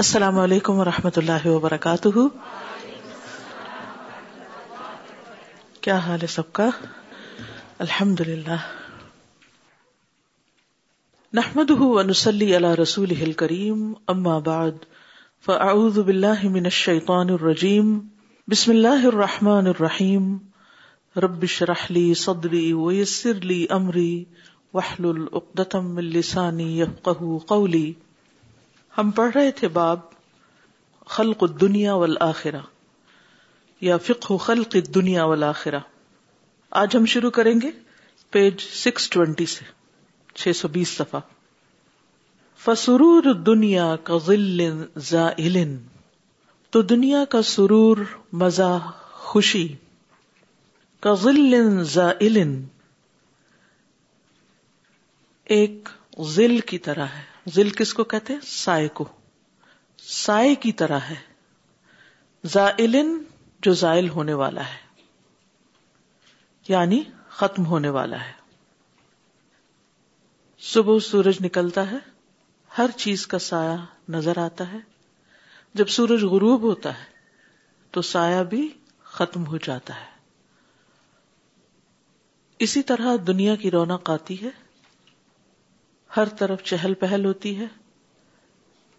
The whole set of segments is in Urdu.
السلام علیکم و رحمۃ اللہ وبرکاتہ۔ کیا حال ہے سب کا؟ الحمد للہ نحمد ونسلی علی رسول کریم اما بعد، فاعوذ باللہ من الشیطان الرجیم۔ بسم اللہ الرحمن الرحیم۔ رب شرح لی صدری ویسر لی امری وحلل اقدتم من لسانی یفقہ قولی۔ ہم پڑھ رہے تھے باب خلق الدنیا والآخرہ یا فقہ خلق الدنیا والآخرہ۔ آج ہم شروع کریں گے پیج سکس ٹوینٹی سے، چھ سو بیس صفحہ۔ فسرور دنیا کا ذل زائل، تو دنیا کا سرور مزہ خوشی۔ کا ذل زائل، ایک ذل کی طرح ہے۔ ذل کس کو کہتے ہیں؟ سائے کو۔ سائے کی طرح ہے۔ زائل جو زائل ہونے والا ہے۔ یعنی ختم ہونے والا ہے۔ صبح سورج نکلتا ہے۔ ہر چیز کا سایہ نظر آتا ہے۔ جب سورج غروب ہوتا ہے، تو سایہ بھی ختم ہو جاتا ہے۔ اسی طرح دنیا کی رونق آتی ہے۔ ہر طرف چہل پہل ہوتی ہے۔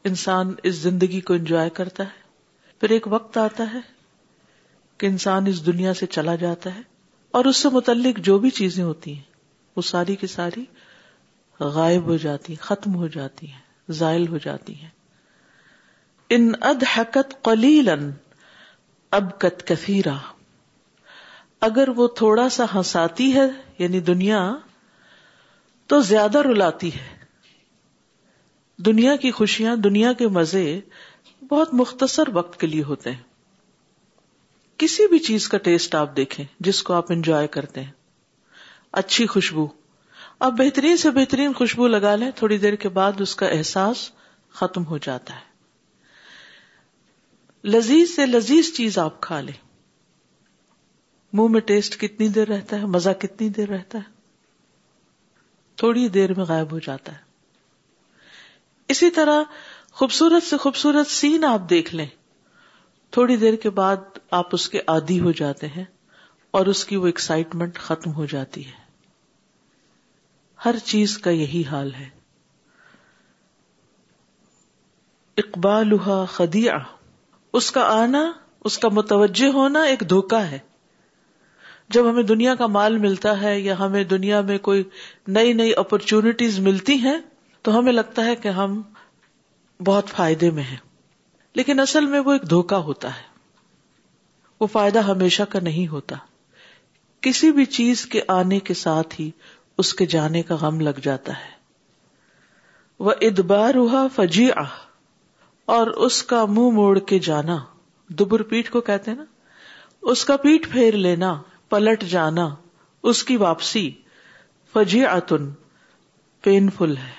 انسان اس زندگی کو انجوائے کرتا ہے۔ پھر ایک وقت آتا ہے کہ انسان اس دنیا سے چلا جاتا ہے اور اس سے متعلق جو بھی چیزیں ہوتی ہیں، وہ ساری کی ساری غائب ہو جاتی ختم ہو جاتی ہیں، زائل ہو جاتی ہیں۔ ان اد حکت قلیلن اب کت کثیرا۔ اگر وہ تھوڑا سا ہنساتی ہے یعنی دنیا تو زیادہ رلاتی ہے۔ دنیا کی خوشیاں دنیا کے مزے بہت مختصر وقت کے لیے ہوتے ہیں۔ کسی بھی چیز کا ٹیسٹ آپ دیکھیں جس کو آپ انجوائے کرتے ہیں۔ اچھی خوشبو۔ آپ بہترین سے بہترین خوشبو لگا لیں، تھوڑی دیر کے بعد اس کا احساس ختم ہو جاتا ہے۔ لذیذ سے لذیذ چیز آپ کھا لیں۔ منہ میں ٹیسٹ کتنی دیر رہتا ہے، مزہ کتنی دیر رہتا ہے۔ تھوڑی دیر میں غائب ہو جاتا ہے۔ اسی طرح خوبصورت سے خوبصورت سین آپ دیکھ لیں۔ تھوڑی دیر کے بعد آپ اس کے عادی ہو جاتے ہیں اور اس کی وہ ایکسائٹمنٹ ختم ہو جاتی ہے۔ ہر چیز کا یہی حال ہے۔ اقبال خدیا اس کا آنا، اس کا متوجہ ہونا ایک دھوکا ہے۔ جب ہمیں دنیا کا مال ملتا ہے یا ہمیں دنیا میں کوئی نئی نئی اپرچونٹیز ملتی ہیں، تو ہمیں لگتا ہے کہ ہم بہت فائدے میں ہیں۔ لیکن اصل میں وہ ایک دھوکا ہوتا ہے۔ وہ فائدہ ہمیشہ کا نہیں ہوتا۔ کسی بھی چیز کے آنے کے ساتھ ہی اس کے جانے کا غم لگ جاتا ہے۔ وہ ادبار ہوا فجی اور اس کا منہ مو موڑ کے جانا۔ دبر پیٹ کو کہتے ہیں نا۔ اس کا پیٹ پھیر لینا۔ پلٹ جانا، اس کی واپسی فجی اتن پین فل ہے۔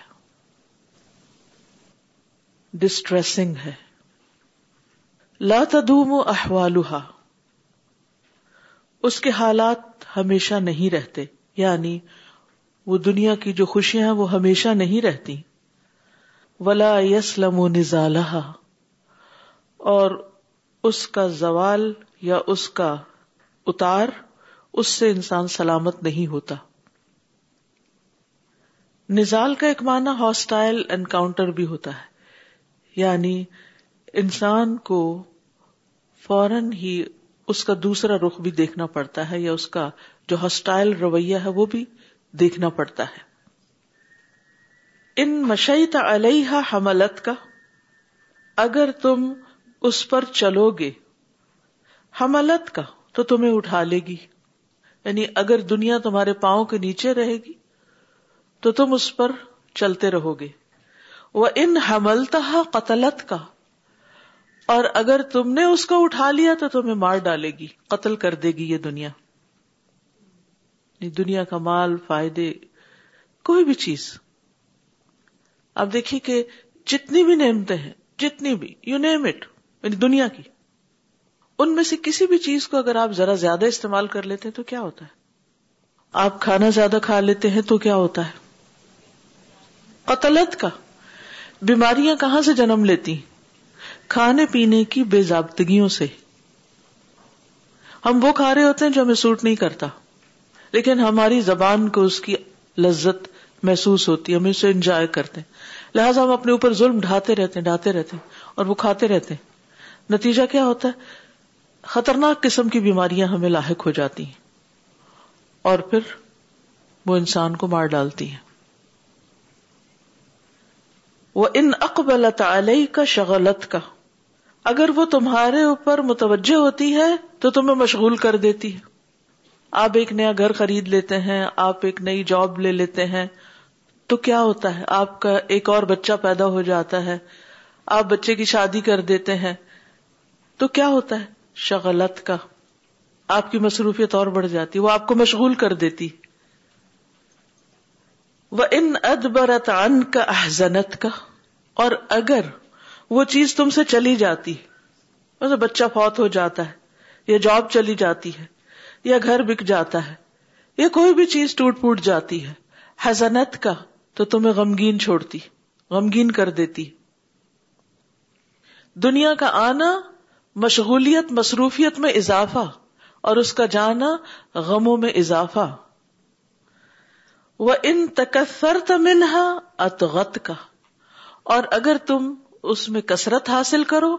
ڈسٹریسنگ ہے۔ لا تدوم احوالها۔ اس کے حالات ہمیشہ نہیں رہتے یعنی وہ دنیا کی جو خوشیاں ہیں وہ ہمیشہ نہیں رہتی۔ ولا یسلم و نزالہ اور اس کا زوال یا اس کا اتار اس سے انسان سلامت نہیں ہوتا۔ نزال کا ایک معنی ہاسٹائل انکاؤنٹر بھی ہوتا ہے۔ یعنی انسان کو فوراً ہی اس کا دوسرا رخ بھی دیکھنا پڑتا ہے یا اس کا جو ہاسٹائل رویہ ہے وہ بھی دیکھنا پڑتا ہے۔ ان مشیت علیہ حملت کا، اگر تم اس پر چلو گے حملت کا، تو تمہیں اٹھا لے گی۔ یعنی اگر دنیا تمہارے پاؤں کے نیچے رہے گی، تو تم اس پر چلتے رہو گے۔ وہ ان حملتا قتلت کا۔ اور اگر تم نے اس کو اٹھا لیا تو تمہیں مار ڈالے گی، قتل کر دے گی یہ دنیا۔ یعنی دنیا کا مال، فائدے، کوئی بھی چیز۔ اب دیکھیے کہ جتنی بھی نعمتیں ہیں، جتنی بھی یو نیم اٹ یعنی دنیا کی۔ ان میں سے کسی بھی چیز کو اگر آپ ذرا زیادہ استعمال کر لیتے ہیں تو کیا ہوتا ہے؟ آپ کھانا زیادہ کھا لیتے ہیں تو کیا ہوتا ہے؟ قتلت کا۔ بیماریاں کہاں سے جنم لیتی؟ کھانے پینے کی بے ضابطگیوں سے۔ ہم وہ کھا رہے ہوتے ہیں جو ہمیں سوٹ نہیں کرتا۔ لیکن ہماری زبان کو اس کی لذت محسوس ہوتی ہے، ہم اسے انجوائے کرتے ہیں۔ لہٰذا ہم اپنے اوپر ظلم ڈھاتے رہتے ہیں، ڈھاتے رہتے ہیں اور وہ کھاتے رہتے ہیں۔ نتیجہ کیا ہوتا ہے؟ خطرناک قسم کی بیماریاں ہمیں لاحق ہو جاتی ہیں اور پھر وہ انسان کو مار ڈالتی ہیں۔ وہ ان اقبال علیہ کا شغلت کا اگر وہ تمہارے اوپر متوجہ ہوتی ہے تو تمہیں مشغول کر دیتی ہے۔ آپ ایک نیا گھر خرید لیتے ہیں، آپ ایک نئی جاب لے لیتے ہیں۔ تو کیا ہوتا ہے؟ آپ کا ایک اور بچہ پیدا ہو جاتا ہے۔ آپ بچے کی شادی کر دیتے ہیں۔ تو کیا ہوتا ہے؟ شغلت کا۔ آپ کی مصروفیت اور بڑھ جاتی، وہ آپ کو مشغول کر دیتی۔ وہ ان ادبرت ان کا احزنت کا اور اگر وہ چیز تم سے چلی جاتی مطلب بچہ فوت ہو جاتا ہے، یا جاب چلی جاتی ہے، یا گھر بک جاتا ہے، یا کوئی بھی چیز ٹوٹ پوٹ جاتی ہے، حزنت کا تو تمہیں غمگین چھوڑتی، غمگین کر دیتی۔ دنیا کا آنا مشغولیت، مصروفیت میں اضافہ اور اس کا جانا غموں میں اضافہ۔ وہ ان تکثر تمنہا اتغت کا اور اگر تم اس میں کثرت حاصل کرو،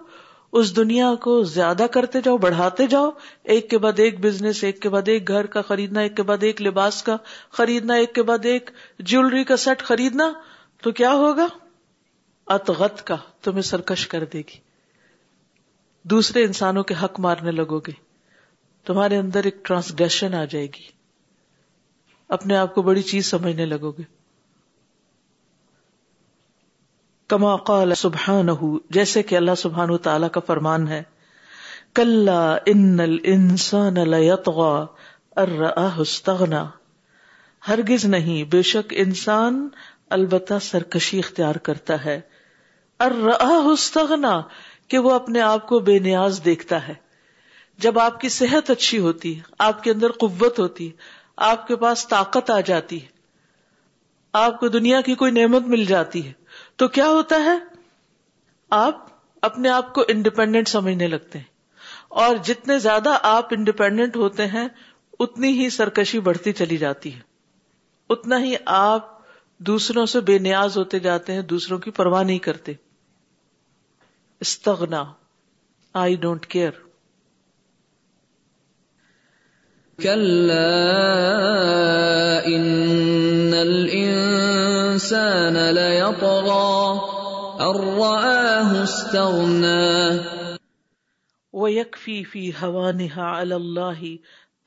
اس دنیا کو زیادہ کرتے جاؤ، بڑھاتے جاؤ۔ ایک کے بعد ایک بزنس ایک کے بعد ایک گھر کا خریدنا، ایک کے بعد ایک لباس کا خریدنا، ایک کے بعد ایک جیولری کا سیٹ خریدنا، تو کیا ہوگا؟ اتغت کا تمہیں سرکش کر دے گی۔ دوسرے انسانوں کے حق مارنے لگو گے۔ تمہارے اندر ایک ٹرانسگریشن آ جائے گی۔ اپنے آپ کو بڑی چیز سمجھنے لگو گے۔ کما قال سبحان جیسے کہ اللہ سبحان تعالی کا فرمان ہے کل ان انسان استغنا۔ ہرگز نہیں، بے شک انسان البتہ سرکشی اختیار کرتا ہے۔ استغنا کہ وہ اپنے آپ کو بے نیاز دیکھتا ہے۔ جب آپ کی صحت اچھی ہوتی ہے، آپ کے اندر قوت ہوتی ہے، آپ کے پاس طاقت آ جاتی ہے، آپ کو دنیا کی کوئی نعمت مل جاتی ہے، تو کیا ہوتا ہے؟ آپ اپنے آپ کو انڈیپینڈنٹ سمجھنے لگتے ہیں۔ اور جتنے زیادہ آپ انڈیپینڈنٹ ہوتے ہیں، اتنی ہی سرکشی بڑھتی چلی جاتی ہے۔ اتنا ہی آپ دوسروں سے بے نیاز ہوتے جاتے ہیں، دوسروں کی پرواہ نہیں کرتے۔ استغنا. آئی ڈونٹ کیئر الانسان ليطغى ان رآه استغنى. ويكفي في هوانها على الله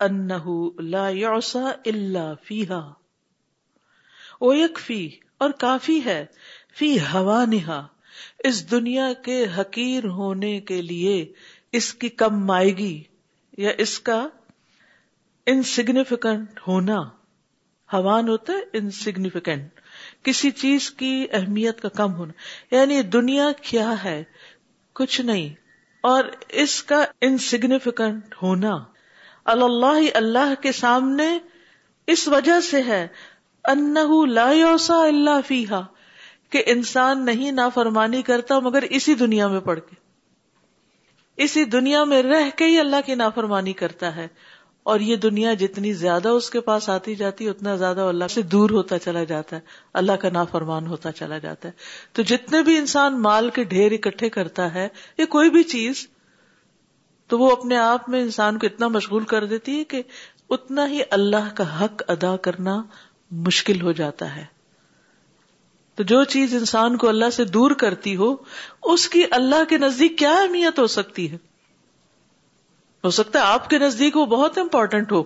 انه لا يعصى الا فيها. ويكفي اور کافی ہے فی ہوانہا اس دنیا کے حقیر ہونے کے لیے اس کی کم مائگی یا اس کا انسگنیفیکنٹ ہونا، حوان ہوتا ہے انسگنیفیکینٹ کسی چیز کی اہمیت کا کم ہونا۔ یعنی دنیا کیا ہے؟ کچھ نہیں۔ اور اس کا انسگنیفیکنٹ ہونا۔ اللہ اللہ کے سامنے اس وجہ سے ہے انہ لا یوسا اللہ فیحا کہ انسان نہیں نافرمانی کرتا مگر اسی دنیا میں پڑھ کے۔ اسی دنیا میں رہ کے ہی اللہ کی نافرمانی کرتا ہے۔ اور یہ دنیا جتنی زیادہ اس کے پاس آتی جاتی اتنا زیادہ اللہ سے دور ہوتا چلا جاتا ہے۔ اللہ کا نافرمان ہوتا چلا جاتا ہے۔ تو جتنے بھی انسان مال کے ڈھیر اکٹھے کرتا ہے، یا کوئی بھی چیز، تو وہ اپنے آپ میں انسان کو اتنا مشغول کر دیتی ہے کہ اتنا ہی اللہ کا حق ادا کرنا مشکل ہو جاتا ہے۔ تو جو چیز انسان کو اللہ سے دور کرتی ہو، اس کی اللہ کے نزدیک کیا اہمیت ہو سکتی ہے؟ ہو سکتا ہے آپ کے نزدیک وہ بہت امپورٹنٹ ہو،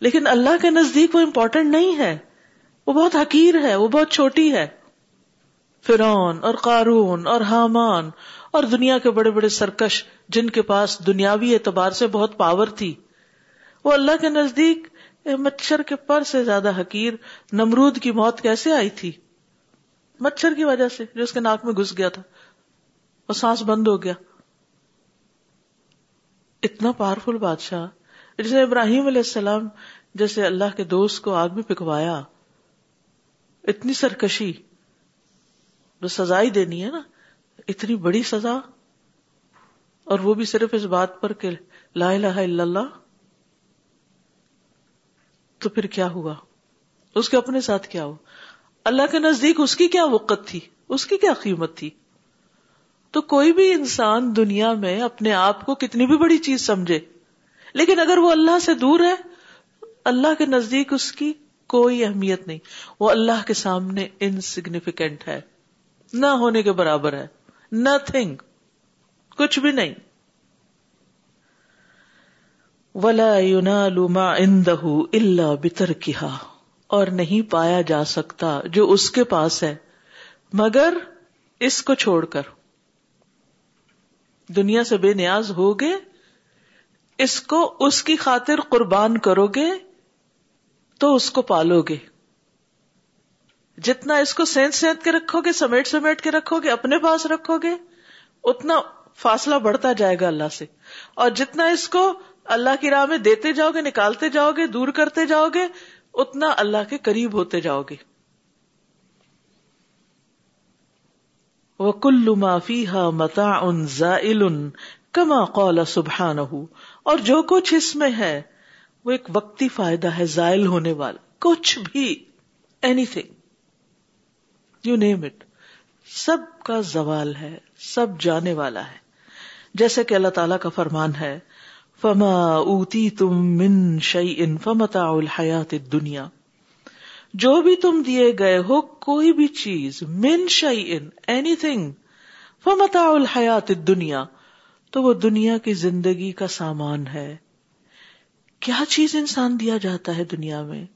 لیکن اللہ کے نزدیک وہ امپورٹنٹ نہیں ہے۔ وہ بہت حقیر ہے، وہ بہت چھوٹی ہے۔ فرون اور قارون اور حامان اور دنیا کے بڑے بڑے سرکش جن کے پاس دنیاوی اعتبار سے بہت پاور تھی، وہ اللہ کے نزدیک مچھر کے پر سے زیادہ حقیر نمرود کی موت کیسے آئی تھی؟ مچھر کی وجہ سے جو اس کے ناک میں گھس گیا تھا اور سانس بند ہو گیا۔ اتنا پاورفل بادشاہ۔ جسے ابراہیم علیہ السلام جیسے اللہ کے دوست کو آگ میں پکوایا۔ اتنی سرکشی۔ جو سزا ہی دینی ہے نا، اتنی بڑی سزا۔ اور وہ بھی صرف اس بات پر کہ لا الہ الا اللہ۔ تو پھر کیا ہوا؟ اس کے اپنے ساتھ کیا ہوا؟ اللہ کے نزدیک اس کی کیا وقت تھی؟ اس کی کیا قیمت تھی؟ تو کوئی بھی انسان دنیا میں اپنے آپ کو کتنی بھی بڑی چیز سمجھے، لیکن اگر وہ اللہ سے دور ہے، اللہ کے نزدیک اس کی کوئی اہمیت نہیں۔ وہ اللہ کے سامنے انسگنیفیکینٹ ہے۔ نہ ہونے کے برابر ہے۔ نتنگ کچھ بھی نہیں۔ ولا ما اللہ بتر کیا اور نہیں پایا جا سکتا جو اس کے پاس ہے، مگر اس کو چھوڑ کر۔ دنیا سے بے نیاز ہوگے، اس کو اس کی خاطر قربان کرو گے تو اس کو پالو گے جتنا اس کو سینت سینت کے رکھو گے سمیٹ سمیٹ کے رکھو گے اپنے پاس رکھو گے اتنا فاصلہ بڑھتا جائے گا اللہ سے۔ اور جتنا اس کو اللہ کی راہ میں دیتے جاؤ گے نکالتے جاؤ گے دور کرتے جاؤ گے اتنا اللہ کے قریب ہوتے جاؤ گے۔ وہ کل ہا متا ان کما قول سبحان اور جو کچھ اس میں ہے، وہ ایک وقتی فائدہ ہے، زائل ہونے والا۔ کچھ بھی anything you name it سب کا زوال ہے، سب جانے والا ہے۔ جیسے کہ اللہ تعالی کا فرمان ہے فما اوتی تم من شعی ان فمتا الحیات دنیا جو بھی تم دیے گئے ہو، کوئی بھی چیز من شعی ان اینی تھنگ فمتا الحیات دنیا تو وہ دنیا کی زندگی کا سامان ہے۔ کیا چیز انسان دیا جاتا ہے دنیا میں؟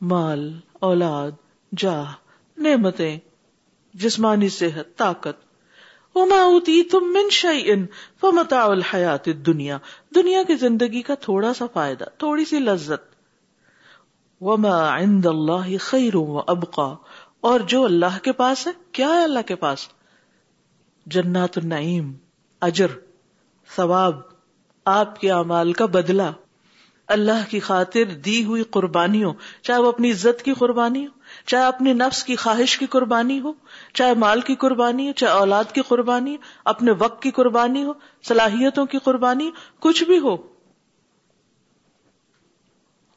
مال، اولاد، جاہ، نعمتیں، جسمانی صحت، طاقت۔ وہ ماؤتی تم من ان فمتا الحیات دنیا دنیا کی زندگی کا تھوڑا سا فائدہ، تھوڑی سی لذت۔ وما عند اللہ خیر و ابقا۔ اور جو اللہ کے پاس ہے، کیا ہے اللہ کے پاس؟ جنات النعیم، اجر، ثواب، آپ کے اعمال کا بدلہ۔ اللہ کی خاطر دی ہوئی قربانیوں، چاہے وہ اپنی عزت کی قربانی ہو چاہے اپنی نفس کی خواہش کی قربانی ہو۔ چاہے مال کی قربانی ہو، چاہے اولاد کی قربانی ہو، اپنے وقت کی قربانی ہو، صلاحیتوں کی قربانی کچھ بھی ہو۔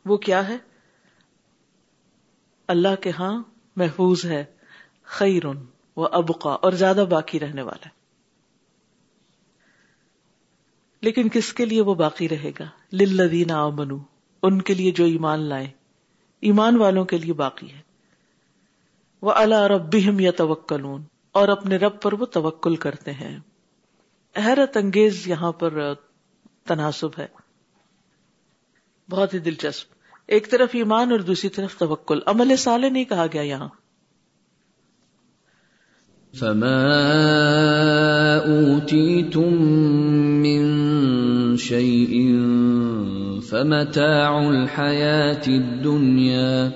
وہ کیا ہے؟ اللہ کے ہاں محفوظ ہے خیرن وہ ابقا، اور زیادہ باقی رہنے والا ہے۔ لیکن کس کے لیے وہ باقی رہے گا؟ للذین آمنو ان کے لیے جو ایمان لائے۔ ایمان والوں کے لیے باقی ہے۔ وہ اللہ رب یا توکلون اور اپنے رب پر وہ توکل کرتے ہیں۔ حیرت انگیز یہاں پر تناسب ہے۔ بہت ہی دلچسپ۔ ایک طرف ایمان اور دوسری طرف توکل۔ عمل سالے نہیں کہا گیا یہاں۔ فما من شيء فمتاع الحياة الدنيا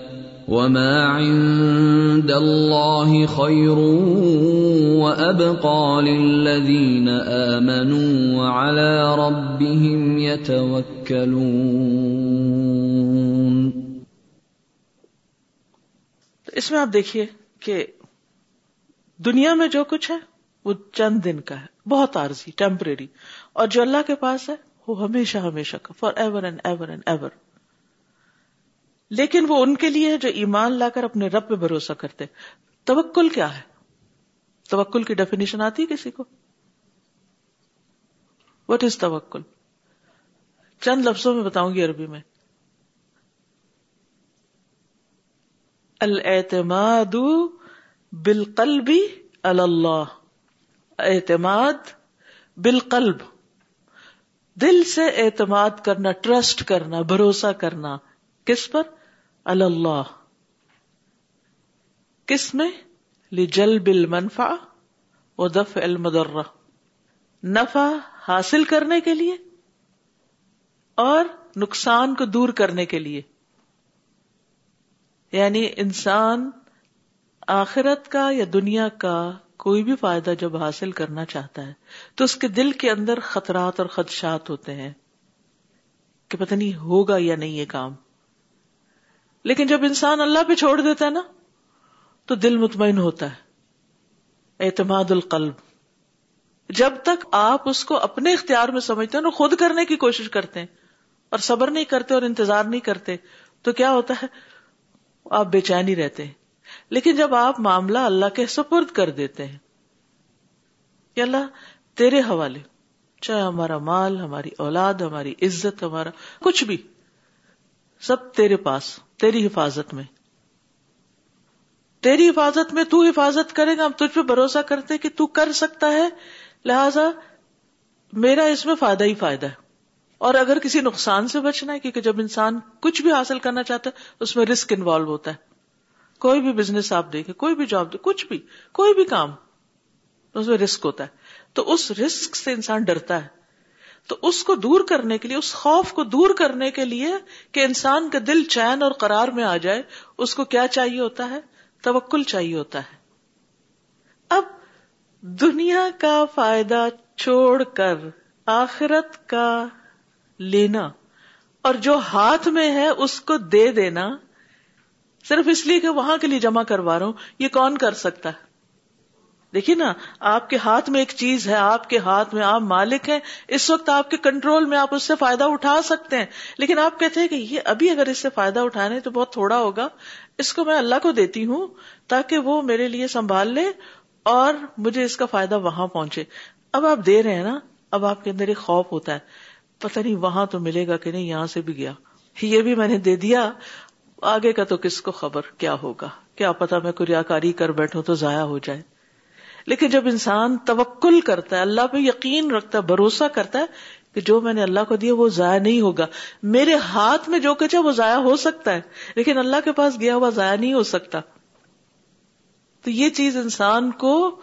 وما عند الله خير وأبقى للذين آمنوا وعلى ربهم يتوكلون اس میں آپ دیکھیے کہ دنیا میں جو کچھ ہے وہ چند دن کا ہے، بہت عارضی ٹیمپریری اور جو اللہ کے پاس ہے وہ ہمیشہ ہمیشہ کا forever and ever and ever لیکن وہ ان کے لیے جو ایمان لا کر اپنے رب پہ بھروسہ کرتے توکل کیا ہے؟ توکل کی ڈیفینیشن آتی ہے کسی کو؟ وٹ از توکل؟ چند لفظوں میں بتاؤں گی عربی میں۔ الاعتماد بالقلب اللہ۔ اعتماد بالقلب۔ دل سے اعتماد کرنا ٹرسٹ کرنا، بھروسہ کرنا۔ کس پر؟ اللہ. کس میں؟ لجل بل منفا و دف المدرہ نفع حاصل کرنے کے لیے اور نقصان کو دور کرنے کے لیے. یعنی انسان آخرت کا یا دنیا کا کوئی بھی فائدہ جب حاصل کرنا چاہتا ہے، تو اس کے دل کے اندر خطرات اور خدشات ہوتے ہیں کہ پتہ نہیں ہوگا یا نہیں یہ کام۔ لیکن جب انسان اللہ پہ چھوڑ دیتا ہے نا، تو دل مطمئن ہوتا ہے۔ اعتماد القلب۔ جب تک آپ اس کو اپنے اختیار میں سمجھتے ہیں اور خود کرنے کی کوشش کرتے ہیں اور صبر نہیں کرتے اور انتظار نہیں کرتے، تو کیا ہوتا ہے؟ آپ بے چینی رہتے ہیں۔ لیکن جب آپ معاملہ اللہ کے سپرد کر دیتے ہیں کہ اللہ، تیرے حوالے، چاہے ہمارا مال، ہماری اولاد، ہماری عزت، ہمارا کچھ بھی، سب تیرے پاس۔ تیری حفاظت میں۔ تیری حفاظت میں تو حفاظت کرے گا، ہم تجھ پہ بھروسہ کرتے کہ تو کر سکتا ہے۔ لہذا میرا اس میں فائدہ ہی فائدہ ہے۔ اور اگر کسی نقصان سے بچنا ہے، کیونکہ جب انسان کچھ بھی حاصل کرنا چاہتا ہے، اس میں رسک انوالو ہوتا ہے۔ کوئی بھی بزنس آپ دیکھیں، کوئی بھی جاب دیکھ کچھ بھی، کوئی بھی کام، اس میں رسک ہوتا ہے۔ تو اس رسک سے انسان ڈرتا ہے۔ تو اس کو دور کرنے کے لیے، اس خوف کو دور کرنے کے لیے کہ انسان کا دل چین اور قرار میں آ جائے، اس کو کیا چاہیے ہوتا ہے؟ توکل چاہیے ہوتا ہے۔ اب دنیا کا فائدہ چھوڑ کر آخرت کا لینا اور جو ہاتھ میں ہے، اس کو دے دینا، صرف اس لیے کہ وہاں کے لیے جمع کروا رہا ہوں، یہ کون کر سکتا ہے؟ دیکھیے نا، آپ کے ہاتھ میں ایک چیز ہے، آپ کے ہاتھ میں آپ مالک ہیں، اس وقت آپ کے کنٹرول میں آپ اس سے فائدہ اٹھا سکتے ہیں۔ لیکن آپ کہتے ہیں کہ یہ ابھی اگر اس سے فائدہ اٹھانے تو بہت تھوڑا ہوگا، اس کو میں اللہ کو دیتی ہوں تاکہ وہ میرے لیے سنبھال لے اور مجھے اس کا فائدہ وہاں پہنچے۔ اب آپ دے رہے ہیں نا، اب آپ کے اندر ایک خوف ہوتا ہے۔ پتہ نہیں وہاں تو ملے گا کہ نہیں، یہاں سے بھی گیا۔ یہ بھی میں نے دے دیا، آگے کا تو کس کو خبر، کیا ہوگا؟ کیا پتا میں کریا کاری کر بیٹھوں تو ضائع ہو جائے۔ لیکن جب انسان توکل کرتا ہے، اللہ پہ یقین رکھتا ہے، بھروسہ کرتا ہے کہ جو میں نے اللہ کو دیا وہ ضائع نہیں ہوگا۔ میرے ہاتھ میں جو کچھ ہے وہ ضائع ہو سکتا ہے، لیکن اللہ کے پاس گیا ہوا ضائع نہیں ہو سکتا۔ تو یہ چیز انسان کو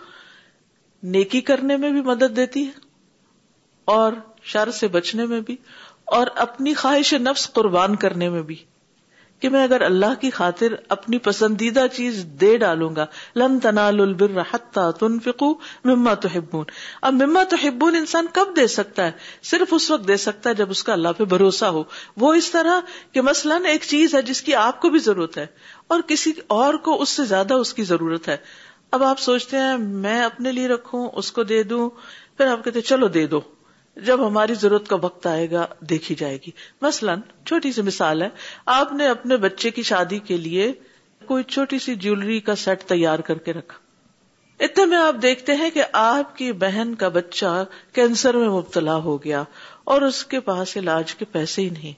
نیکی کرنے میں بھی مدد دیتی ہے، اور شر سے بچنے میں بھی، اور اپنی خواہش نفس قربان کرنے میں بھی۔ کہ میں اگر اللہ کی خاطر اپنی پسندیدہ چیز دے ڈالوں گا لن تنال البر حتى تنفقوا مما تحبون۔ اب مما تحبون انسان کب دے سکتا ہے؟ صرف اس وقت دے سکتا ہے جب اس کا اللہ پہ بھروسہ ہو۔ وہ اس طرح کہ مثلا ایک چیز ہے جس کی آپ کو بھی ضرورت ہے اور کسی اور کو اس سے زیادہ اس کی ضرورت ہے۔ اب آپ سوچتے ہیں، میں اپنے لیے رکھوں، اس کو دے دوں، پھر آپ کہتے چلو دے دو۔ جب ہماری ضرورت کا وقت آئے گا، دیکھی جائے گی۔ مثلا، چھوٹی سی مثال ہے، آپ نے اپنے بچے کی شادی کے لیے کوئی چھوٹی سی جیولری کا سیٹ تیار کر کے رکھا۔ اتنے میں آپ دیکھتے ہیں کہ آپ کی بہن کا بچہ کینسر میں مبتلا ہو گیا اور اس کے پاس علاج کے پیسے ہی نہیں۔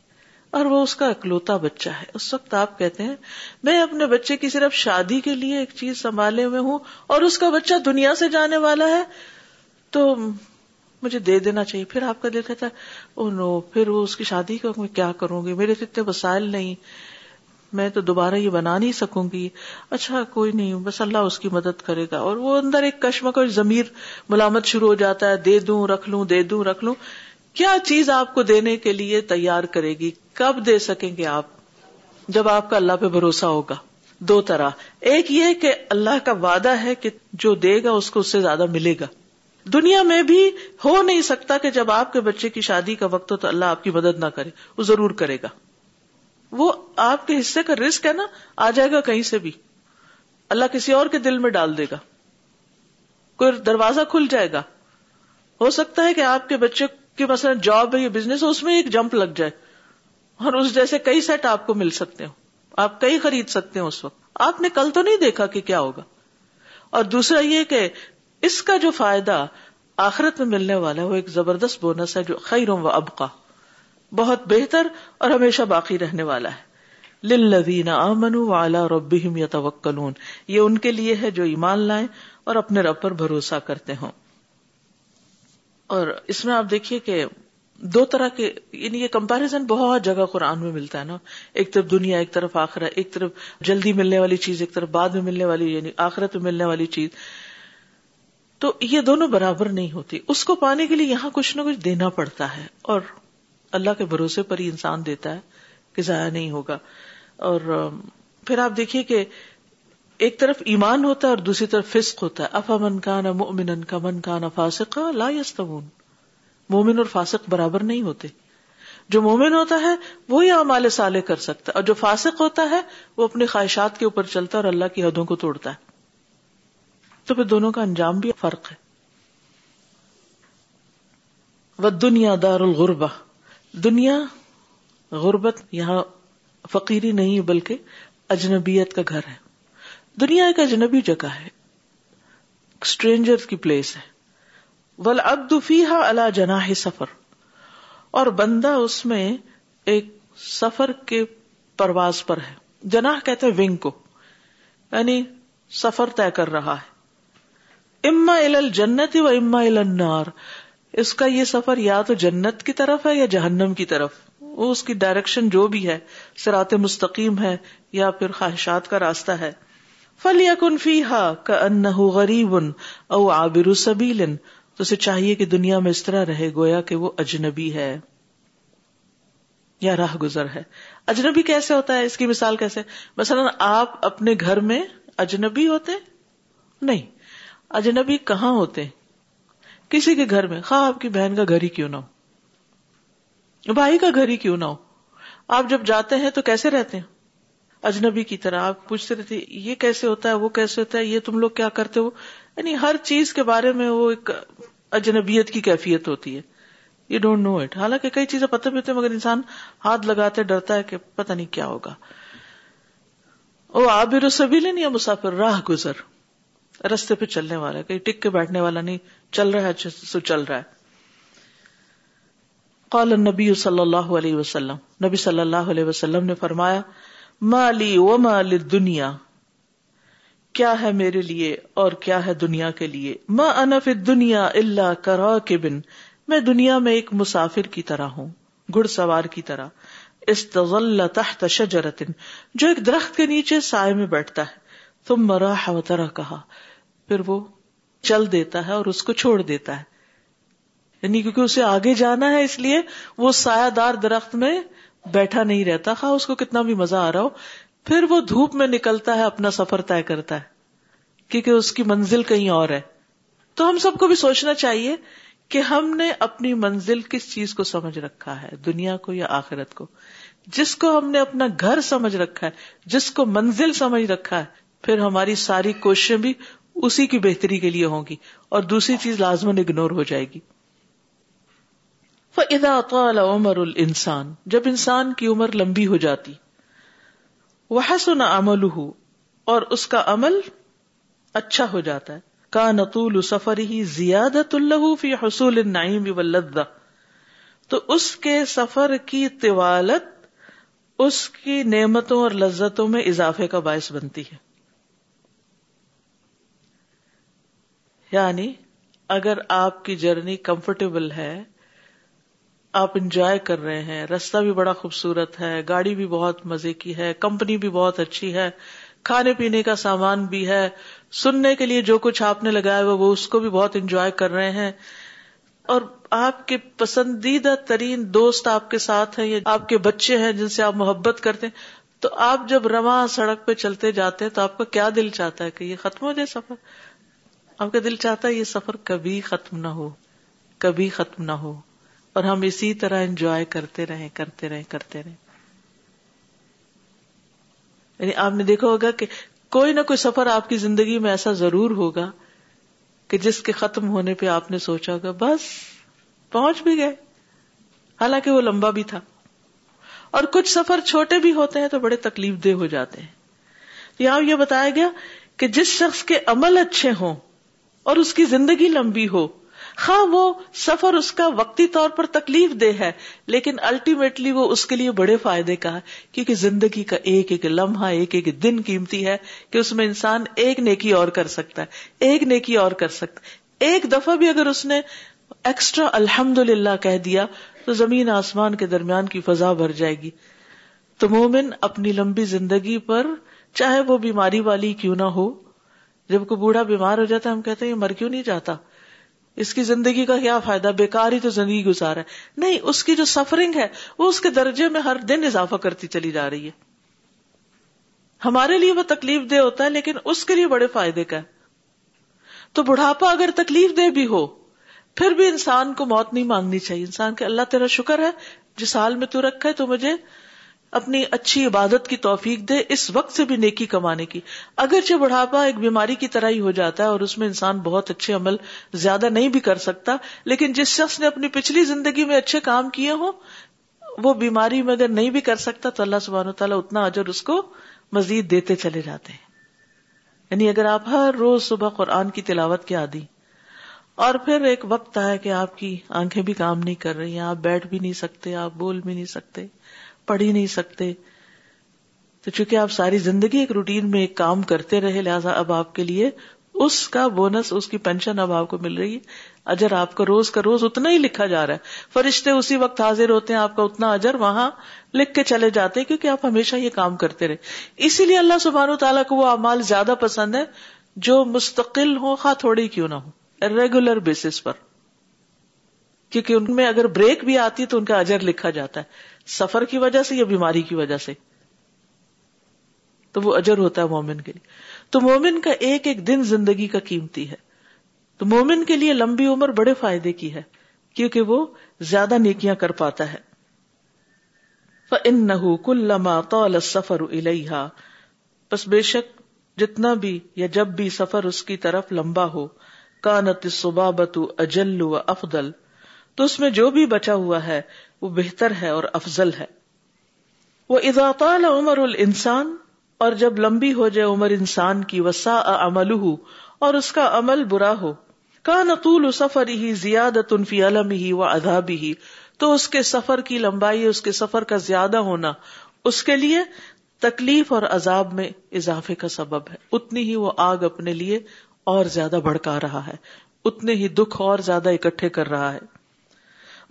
اور وہ اس کا اکلوتا بچہ ہے۔ اس وقت آپ کہتے ہیں، میں اپنے بچے کی صرف شادی کے لیے ایک چیز سنبھالے ہوئے ہوں اور اس کا بچہ دنیا سے جانے والا ہے، تو مجھے دے دینا چاہیے۔ پھر آپ کا دل کہتا ہے oh او نو پھر وہ اس کی شادی کا میں کیا کروں گی؟ میرے تو اتنے وسائل نہیں۔ میں تو دوبارہ یہ بنا نہیں سکوں گی۔ اچھا کوئی نہیں، بس اللہ اس کی مدد کرے گا۔ اور وہ اندر ایک کشم کا ضمیر ملامت شروع ہو جاتا ہے۔ دے دوں، رکھ لوں، دے دوں، رکھ لوں۔ کیا چیز آپ کو دینے کے لیے تیار کرے گی؟ کب دے سکیں گے آپ؟ جب آپ کا اللہ پہ بھروسہ ہوگا۔ دو طرح۔ ایک یہ کہ اللہ کا وعدہ ہے کہ جو دے گا، اس کو اس سے زیادہ ملے گا۔ دنیا میں بھی ہو نہیں سکتا کہ جب آپ کے بچے کی شادی کا وقت ہو تو اللہ آپ کی مدد نہ کرے، وہ ضرور کرے گا۔ وہ آپ کے حصے کا رسک ہے نا، آ جائے گا کہیں سے بھی۔ اللہ کسی اور کے دل میں ڈال دے گا۔ کوئی دروازہ کھل جائے گا۔ ہو سکتا ہے کہ آپ کے بچے کی مثلا جاب ہے یا بزنس اس میں ایک جمپ لگ جائے۔ اور اس جیسے کئی سیٹ آپ کو مل سکتے ہو آپ کئی خرید سکتے ہیں اس وقت۔ آپ نے کل تو نہیں دیکھا کہ کیا ہوگا۔ اور دوسرا یہ کہ اس کا جو فائدہ آخرت میں ملنے والا ہے، وہ ایک زبردست بونس ہے جو خیر و ابقا، بہت بہتر اور ہمیشہ باقی رہنے والا ہے۔ للذین آمنوا وعلی ربهم یتوکلون، یہ ان کے لیے ہے جو ایمان لائیں اور اپنے رب پر بھروسہ کرتے ہوں۔ اور اس میں آپ دیکھیے کہ دو طرح کے یعنی یہ کمپیرزن بہت جگہ قرآن میں ملتا ہے نا۔ ایک طرف دنیا، ایک طرف آخرت، ایک طرف جلدی ملنے والی چیز، ایک طرف بعد میں ملنے والی یعنی آخرت میں ملنے والی چیز۔ تو یہ دونوں برابر نہیں ہوتی۔ اس کو پانے کے لیے یہاں کچھ نہ کچھ دینا پڑتا ہے اور اللہ کے بھروسے پر ہی انسان دیتا ہے کہ ضائع نہیں ہوگا۔ اور پھر آپ دیکھیے کہ ایک طرف ایمان ہوتا ہے اور دوسری طرف فسق ہوتا ہے۔ افا من کا مومن کا من کا نا فاسق لا یستون مومن اور فاسق برابر نہیں ہوتے۔ جو مومن ہوتا ہے وہی اعمال سالے کر سکتا ہے اور جو فاسق ہوتا ہے وہ اپنی خواہشات کے اوپر چلتا ہے اور اللہ کی حدوں کو توڑتا ہے۔ تو پھر دونوں کا انجام بھی فرق ہے۔ دنیا دار الغربا دنیا غربت یہاں فقیری نہیں بلکہ اجنبیت کا گھر ہے۔ دنیا ایک اجنبی جگہ ہے۔ اسٹرینجر کی پلیس ہے۔ ول فیحا اللہ جناح سفر۔ اور بندہ اس میں ایک سفر کے پرواز پر ہے۔ جناح کہتے ونگ کو یعنی سفر طے کر رہا ہے۔ اما ال جنت و اما النار۔ اس کا یہ سفر یا تو جنت کی طرف ہے یا جہنم کی طرف۔ وہ اس کی ڈائریکشن جو بھی ہے سرات مستقیم ہے یا پھر خواہشات کا راستہ ہے۔ فل یا کن فی ہا کا ان غریب او آبر سبیل تو اسے چاہیے کہ دنیا میں اس طرح رہے، گویا کہ وہ اجنبی ہے۔ یا راہ گزر ہے۔ اجنبی کیسے ہوتا ہے؟ اس کی مثال کیسے؟ مثلا آپ اپنے گھر میں اجنبی ہوتے؟ نہیں۔ اجنبی کہاں ہوتے کسی کے گھر میں۔ خواہ آپ کی بہن کا گھر ہی کیوں نہ ہو۔ بھائی کا گھر ہی کیوں نہ ہو۔ آپ جب جاتے ہیں تو کیسے رہتے ہیں؟ اجنبی کی طرح آپ پوچھتے رہتے یہ کیسے ہوتا ہے؟ وہ کیسے ہوتا ہے؟ یہ تم لوگ کیا کرتے ہو؟ یعنی ہر چیز کے بارے میں وہ ایک اجنبیت کی کیفیت ہوتی ہے۔ یو ڈونٹ نو اٹ حالانکہ کئی چیزیں پتہ بھی ہوتی مگر انسان ہاتھ لگاتے ڈرتا ہے کہ پتہ نہیں کیا ہوگا۔ وہ آبر سبھی نہیں یا مسافر، راہ گزر۔ رستے پہ چلنے والا کہیں ٹک کے بیٹھنے والا نہیں، چل رہا ہے سو چل رہا ہے۔ قال النبی صلی اللہ علیہ وسلم، نبی صلی اللہ علیہ وسلم نے فرمایا مالی و مال دنیا کیا ہے میرے لیے اور کیا ہے دنیا کے لیے؟ ما انف دنیا اللہ کرا کے بن میں دنیا میں ایک مسافر کی طرح ہوں گڑ سوار کی طرح۔ استغل تحت شجرت جو ایک درخت کے نیچے سائے میں بیٹھتا ہے۔ تم مرا و طرح کہا پھر وہ چل دیتا ہے اور اس کو چھوڑ دیتا ہے۔ یعنی کیونکہ اسے آگے جانا ہے، اس لیے وہ سایہ دار درخت میں بیٹھا نہیں رہتا۔ خواہ اس کو کتنا بھی مزہ آ رہا ہو۔ پھر وہ دھوپ میں نکلتا ہے، اپنا سفر طے کرتا ہے۔ کیونکہ اس کی منزل کہیں اور ہے۔ تو ہم سب کو بھی سوچنا چاہیے کہ ہم نے اپنی منزل کس چیز کو سمجھ رکھا ہے؟ دنیا کو یا آخرت کو؟ جس کو ہم نے اپنا گھر سمجھ رکھا ہے، جس کو منزل سمجھ رکھا ہے، پھر ہماری ساری کوششیں بھی اسی کی بہتری کے لیے ہوں گی اور دوسری چیز لازمن اگنور ہو جائے گی۔ فَإِذَا طَالَ عُمَرُ الْإِنسان، جب انسان کی عمر لمبی ہو جاتی، وَحَسُنَ عَمَلُهُ، اور اس کا عمل اچھا ہو جاتا ہے۔ کا نطول سفر ہی زیادت اللہ فی حصول النعیم واللذہ تو اس کے سفر کی طوالت، اس کی نعمتوں اور لذتوں میں اضافے کا باعث بنتی ہے۔ یعنی اگر آپ کی جرنی کمفرٹیبل ہے، آپ انجوائے کر رہے ہیں، رستہ بھی بڑا خوبصورت ہے، گاڑی بھی بہت مزے کی ہے، کمپنی بھی بہت اچھی ہے، کھانے پینے کا سامان بھی ہے، سننے کے لیے جو کچھ آپ نے لگایا ہوا، وہ اس کو بھی بہت انجوائے کر رہے ہیں۔ اور آپ کے پسندیدہ ترین دوست آپ کے ساتھ ہیں، یا آپ کے بچے ہیں جن سے آپ محبت کرتے ہیں، تو آپ جب رواں سڑک پہ چلتے جاتے ہیں، تو آپ کا کیا دل چاہتا ہے کہ یہ ختم ہو جائے سفر؟ آپ کا دل چاہتا ہے یہ سفر کبھی ختم نہ ہو، کبھی ختم نہ ہو، اور ہم اسی طرح انجوائے کرتے رہے کرتے رہے کرتے رہے یعنی آپ نے دیکھا ہوگا کہ کوئی نہ کوئی سفر آپ کی زندگی میں ایسا ضرور ہوگا کہ جس کے ختم ہونے پہ آپ نے سوچا ہوگا، بس پہنچ بھی گئے۔ حالانکہ وہ لمبا بھی تھا۔ اور کچھ سفر چھوٹے بھی ہوتے ہیں تو بڑے تکلیف دہ ہو جاتے ہیں۔ یہاں یہ بتایا گیا کہ جس شخص کے عمل اچھے ہوں اور اس کی زندگی لمبی ہو۔ ہاں وہ سفر اس کا وقتی طور پر تکلیف دہ ہے، لیکن الٹیمیٹلی وہ اس کے لیے بڑے فائدے کا ہے، کیونکہ زندگی کا ایک ایک لمحہ، ایک ایک دن قیمتی ہے کہ اس میں انسان ایک نیکی اور کر سکتا ہے، ایک نیکی اور کر سکتا ہے۔ ایک دفعہ بھی اگر اس نے ایکسٹرا الحمد للہ کہہ دیا، تو زمین آسمان کے درمیان کی فضا بھر جائے گی۔ تو مومن اپنی لمبی زندگی پر چاہے وہ بیماری والی کیوں نہ ہو جب کوئی بوڑھا بیمار ہو جاتا ہے، ہم کہتے ہیں، یہ مر کیوں نہیں جاتا؟ اس کی زندگی کا کیا فائدہ؟ بیکار ہی تو زندگی گزارا ہے۔ نہیں، اس کی جو سفرنگ ہے، وہ اس کے درجے میں ہر دن اضافہ کرتی چلی جا رہی ہے۔ ہمارے لیے وہ تکلیف دہ ہوتا ہے، لیکن اس کے لیے بڑے فائدے کا ہے۔ تو بڑھاپا اگر تکلیف دہ بھی ہو، پھر بھی انسان کو موت نہیں مانگنی چاہیے۔ انسان کے اللہ تیرا شکر ہے، جس حال میں تو رکھا ہے، تو مجھے اپنی اچھی عبادت کی توفیق دے اس وقت سے بھی نیکی کمانے کی۔ اگرچہ بڑھاپا ایک بیماری کی طرح ہی ہو جاتا ہے اور اس میں انسان بہت اچھے عمل زیادہ نہیں بھی کر سکتا، لیکن جس شخص نے اپنی پچھلی زندگی میں اچھے کام کیے ہوں، وہ بیماری میں اگر نہیں بھی کر سکتا تو اللہ سبحانہ تعالیٰ اتنا اجر اس کو مزید دیتے چلے جاتے ہیں۔ یعنی اگر آپ ہر روز صبح قرآن کی تلاوت کے عادی، اور پھر ایک وقت آیا کہ آپ کی آنکھیں بھی کام نہیں کر رہی ہیں، آپ بیٹھ بھی نہیں سکتے، آپ بول بھی نہیں سکتے۔ پڑھ ہی نہیں سکتے۔ تو چونکہ آپ ساری زندگی ایک روٹین میں ایک کام کرتے رہے، لہٰذا اب آپ کے لیے اس کا بونس، اس کی پینشن اب آپ کو مل رہی ہے۔ اجر آپ کا روز کا روز اتنا ہی لکھا جا رہا ہے۔ فرشتے اسی وقت حاضر ہوتے ہیں، آپ کا اتنا اجر وہاں لکھ کے چلے جاتے ہیں، کیونکہ آپ ہمیشہ یہ کام کرتے رہے۔ اسی لیے اللہ سبحانہ تعالیٰ کو وہ اعمال زیادہ پسند ہے جو مستقل ہو خواہ تھوڑی کیوں نہ ہو ریگولر بیسس پر۔ کیونکہ ان میں اگر بریک بھی آتی ہے تو ان کا اجر لکھا جاتا ہے۔ سفر کی وجہ سے یا بیماری کی وجہ سے؟ تو وہ اجر ہوتا ہے مومن کے لیے۔ تو مومن کا ایک ایک دن زندگی کا قیمتی ہے۔ تو مومن کے لیے لمبی عمر بڑے فائدے کی ہے، کیونکہ وہ زیادہ نیکیاں کر پاتا ہے۔ فَإِنَّهُ كُلَّمَا طَالَ السَّفَرُ إِلَيْهَا۔ پس بے شک جتنا بھی یا جب بھی سفر اس کی طرف لمبا ہو، کانت الصبابت اجل و افضل۔ تو اس میں جو بھی بچا ہوا ہے وہ بہتر ہے اور افضل ہے۔ وہ اذا عمر الانسان، اور جب لمبی ہو جائے عمر انسان کی وسا عمل اور اس کا عمل برا ہو کا نطول سفر ہی زیادت فی علم ہی و ادابی ہی تو اس کے سفر کی لمبائی، اس کے سفر کا زیادہ ہونا، اس کے لیے تکلیف اور عذاب میں اضافے کا سبب ہے۔ اتنی ہی وہ آگ اپنے لیے اور زیادہ بھڑکا رہا ہے۔ اتنے ہی دکھ اور زیادہ اکٹھے کر رہا ہے۔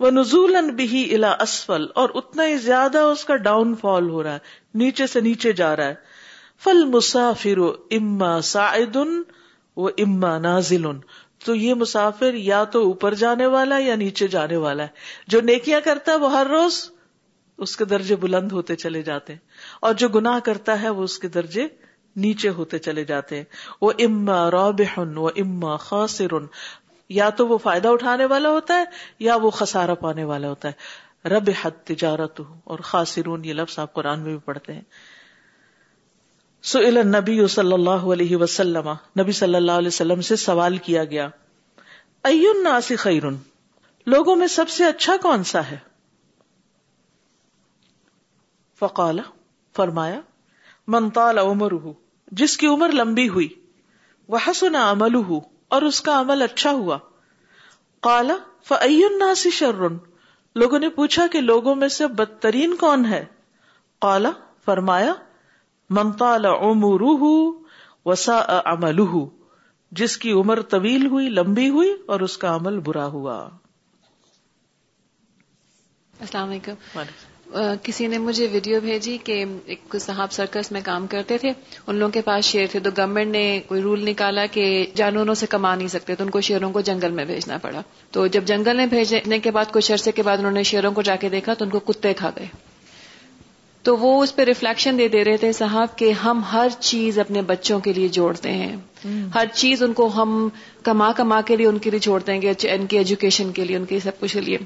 وہ نزول بھی الا اسفل، اور اتنا ہی زیادہ اس کا ڈاؤن فال ہو رہا ہے، نیچے سے نیچے جا رہا ہے۔ فل مسافر اما سعد و اما نازل۔ تو یہ مسافر یا تو اوپر جانے والا یا نیچے جانے والا ہے۔ جو نیکیاں کرتا ہے وہ ہر روز اس کے درجے بلند ہوتے چلے جاتے ہیں، اور جو گناہ کرتا ہے وہ اس کے درجے نیچے ہوتے چلے جاتے ہیں۔ وہ اما رابح و اما خاصر یا تو وہ فائدہ اٹھانے والا ہوتا ہے یا وہ خسارہ پانے والا ہوتا ہے۔ رب حد تجارت اور خاصرون یہ لفظ آپ قرآن میں بھی پڑھتے ہیں۔ سئل نبی صلی اللہ علیہ وسلم، نبی صلی اللہ علیہ وسلم سے سوال کیا گیا الناس خیر لوگوں میں سب سے اچھا کون سا ہے؟ فقال، فرمایا، من طال عمره جس کی عمر لمبی ہوئی وہ حسن عمل اور اس کا عمل اچھا ہوا۔ قال فأي الناس شر؟ لوگوں نے پوچھا کہ لوگوں میں سے بدترین کون ہے؟ قال فرمایا عمروہ وسا جس کی عمر طویل ہوئی لمبی ہوئی اور اس کا عمل برا ہوا۔ السلام علیکم۔ کسی نے مجھے ویڈیو بھیجی کہ ایک صاحب سرکس میں کام کرتے تھے ان لوگوں کے پاس شیر تھے تو گورنمنٹ نے کوئی رول نکالا کہ جانوروں سے کما نہیں سکتے تو ان کو شیروں کو جنگل میں بھیجنا پڑا۔ تو جب جنگل میں بھیجنے کے بعد کچھ عرصے کے بعد انہوں نے شیروں کو جا کے دیکھا تو ان کو کتے کھا گئے۔ تو وہ اس پہ ریفلیکشن دے دے رہے تھے صاحب کہ ہم ہر چیز اپنے بچوں کے لیے جوڑتے ہیں۔ ہر چیز ان کو ہم کما کما کے لیے ان کے لیے چھوڑتے ہیں کہ ان کی ایجوکیشن کے لیے ان کی سب کچھ کے لیے۔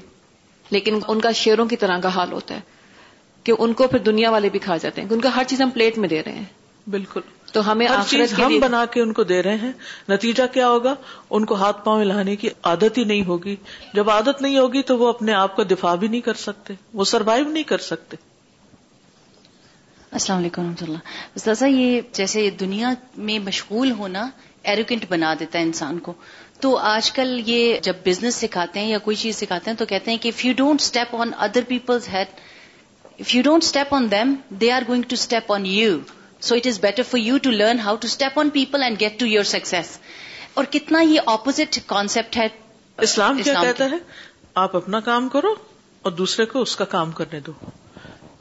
لیکن ان کا شیروں کی طرح کا حال ہوتا ہے کہ ان کو پھر دنیا والے بھی کھا جاتے ہیں ان کا ہر چیز ہم پلیٹ میں دے رہے ہیں۔ بالکل۔ تو ہمیں ہر چیز ہم بنا کے ان کو دے رہے ہیں۔ نتیجہ کیا ہوگا؟ ان کو ہاتھ پاؤں لانے کی عادت ہی نہیں ہوگی۔ جب عادت نہیں ہوگی تو وہ اپنے آپ کا دفاع بھی نہیں کر سکتے وہ سروائو نہیں کر سکتے۔ السلام علیکم رحمۃ اللہ۔ استاذہ یہ جیسے دنیا میں مشغول ہونا ایروکینٹ بنا دیتا ہے انسان کو۔ تو آج کل یہ جب بزنس سکھاتے ہیں یا کوئی چیز سکھاتے ہیں تو کہتے ہیں کہ if you don't step on other people's head if you don't step on them they are going to step on you so it is better for you to learn how to step on people and get to your success اور کتنا یہ اپوزٹ کانسیپٹ ہے اسلام کیا کہتا ہے؟ آپ اپنا کام کرو اور دوسرے کو اس کا کام کرنے دو۔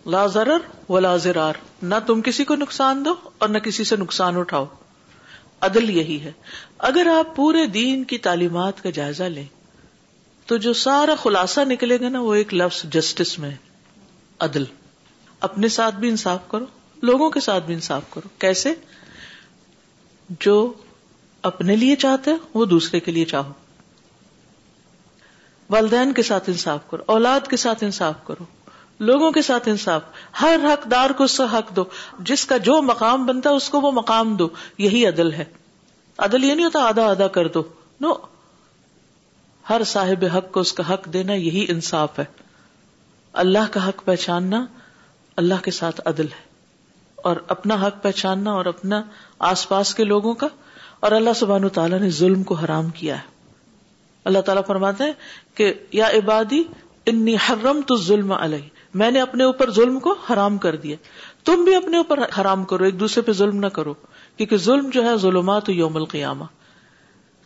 لا ضرر و لا زرار نہ تم کسی کو نقصان دو اور نہ کسی سے نقصان اٹھاؤ۔ عدل یہی ہے۔ اگر آپ پورے دین کی تعلیمات کا جائزہ لیں، تو جو سارا خلاصہ نکلے گا نا، وہ ایک لفظ جسٹس میں عدل۔ اپنے ساتھ بھی انصاف کرو، لوگوں کے ساتھ بھی انصاف کرو۔ کیسے؟ جو اپنے لیے چاہتے وہ دوسرے کے لیے چاہو۔ والدین کے ساتھ انصاف کرو، اولاد کے ساتھ انصاف کرو، لوگوں کے ساتھ انصاف۔ ہر حقدار کو اس کا حق دو۔ جس کا جو مقام بنتا ہے، اس کو وہ مقام دو۔ یہی عدل ہے۔ عدل یہ نہیں ہوتا، آدھا آدھا کر دو۔ نو، ہر صاحب حق کو اس کا حق دینا یہی انصاف ہے۔ اللہ کا حق پہچاننا اللہ کے ساتھ عدل ہے۔ اور اپنا حق پہچاننا اور اپنا آس پاس کے لوگوں کا۔ اور اللہ سبحان تعالیٰ نے ظلم کو حرام کیا ہے۔ اللہ تعالیٰ فرماتے ہیں کہ، یا عبادی، انی حرم تو ظلم علیہ میں نے اپنے اوپر ظلم کو حرام کر دیا۔ تم بھی اپنے اوپر حرام کرو، ایک دوسرے پہ ظلم نہ کرو۔ کیونکہ ظلم جو ہے ظلمات یوم القیامہ۔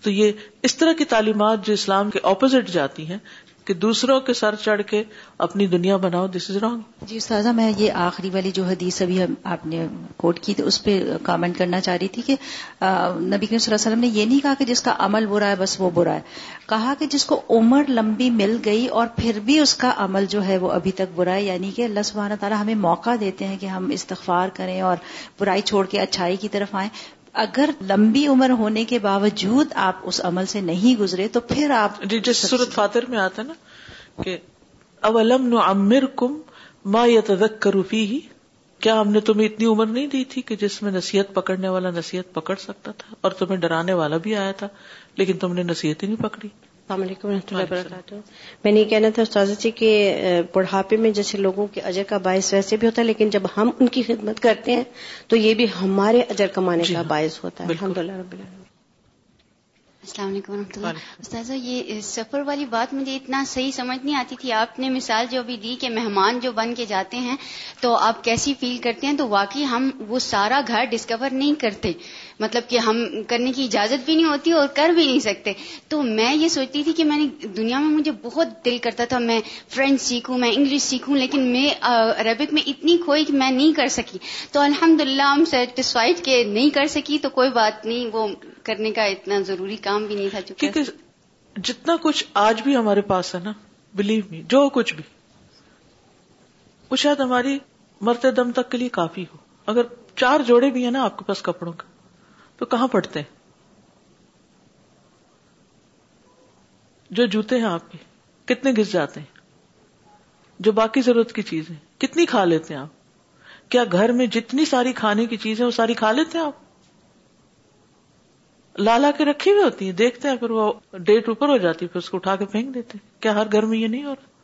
تو یہ اس طرح کی تعلیمات جو اسلام کے اپوزٹ جاتی ہیں کہ دوسروں کے سر چڑھ کے اپنی دنیا بناؤ دس از رانگ جی استاذہ، میں یہ آخری والی جو حدیث ابھی آپ نے کوٹ کی تھی اس پہ کامنٹ کرنا چاہ رہی تھی کہ نبی کریم صلی اللہ علیہ وسلم نے یہ نہیں کہا کہ جس کا عمل برا ہے بس وہ برا ہے۔ کہا کہ جس کو عمر لمبی مل گئی اور پھر بھی اس کا عمل جو ہے وہ ابھی تک برا ہے یعنی کہ اللہ سبحانہ تعالیٰ ہمیں موقع دیتے ہیں کہ ہم استغفار کریں اور برائی چھوڑ کے اچھائی کی طرف آئیں۔ اگر لمبی عمر ہونے کے باوجود آپ اس عمل سے نہیں گزرے تو پھر آپ جی جس صورت فاتر میں آتا نا کہ اولم نو امر کم ماں یا تدک کروفی ہی کیا ہم نے تمہیں اتنی عمر نہیں دی تھی کہ جس میں نصیحت پکڑنے والا نصیحت پکڑ سکتا تھا اور تمہیں ڈرانے والا بھی آیا تھا لیکن تم نے نصیحت ہی نہیں پکڑی؟ السلام علیکم رحمۃ اللہ وبرکاتہ۔ میں نے یہ کہنا تھا استاذ جی کہ بڑھاپے میں جیسے لوگوں کے اجر کا باعث ویسے بھی ہوتا ہے لیکن جب ہم ان کی خدمت کرتے ہیں تو یہ بھی ہمارے اجر کمانے جی کا ہاں، باعث ہوتا ہے۔ الحمد للہ رب السلام علیکم و رحمۃ اللہ استاذہ یہ سفر والی بات مجھے اتنا صحیح سمجھ نہیں آتی تھی۔ آپ نے مثال جو بھی دی کہ مہمان جو بن کے جاتے ہیں تو آپ کیسی فیل کرتے ہیں تو واقعی ہم وہ سارا گھر ڈسکور نہیں کرتے۔ مطلب کہ ہم کرنے کی اجازت بھی نہیں ہوتی اور کر بھی نہیں سکتے۔ تو میں یہ سوچتی تھی کہ میں نے دنیا میں مجھے بہت دل کرتا تھا، میں فرینچ سیکھوں، میں انگلش سیکھوں، لیکن میں عربک میں اتنی کھوئی کہ میں نہیں کر سکی۔ تو الحمد للہ ہم سیٹسفائڈ کہ نہیں کر سکی تو کوئی بات نہیں، وہ کرنے کا اتنا ضروری کام بھی نہیں تھا کیونکہ جتنا کچھ آج بھی ہمارے پاس ہے نا بلیو می جو کچھ بھی، وہ شاید ہماری مرتے دم تک کے لیے کافی ہو۔ اگر چار جوڑے بھی ہیں نا، آپ کے پاس کپڑوں کا۔ تو کہاں پڑتے ہیں؟ جو جوتے ہیں آپ کے، کتنے گس جاتے ہیں؟ جو باقی ضرورت کی چیزیں کتنی کھا لیتے ہیں آپ؟ کیا گھر میں جتنی ساری کھانے کی چیزیں وہ ساری کھا لیتے ہیں آپ؟ لالا کے رکھی ہوئی ہوتی ہیں، دیکھتے ہیں پھر وہ ڈیٹ اوپر ہو جاتی ہے پھر اس کو اٹھا کے پھینک دیتے کیا ہر گھر میں یہ نہیں ہو رہا؟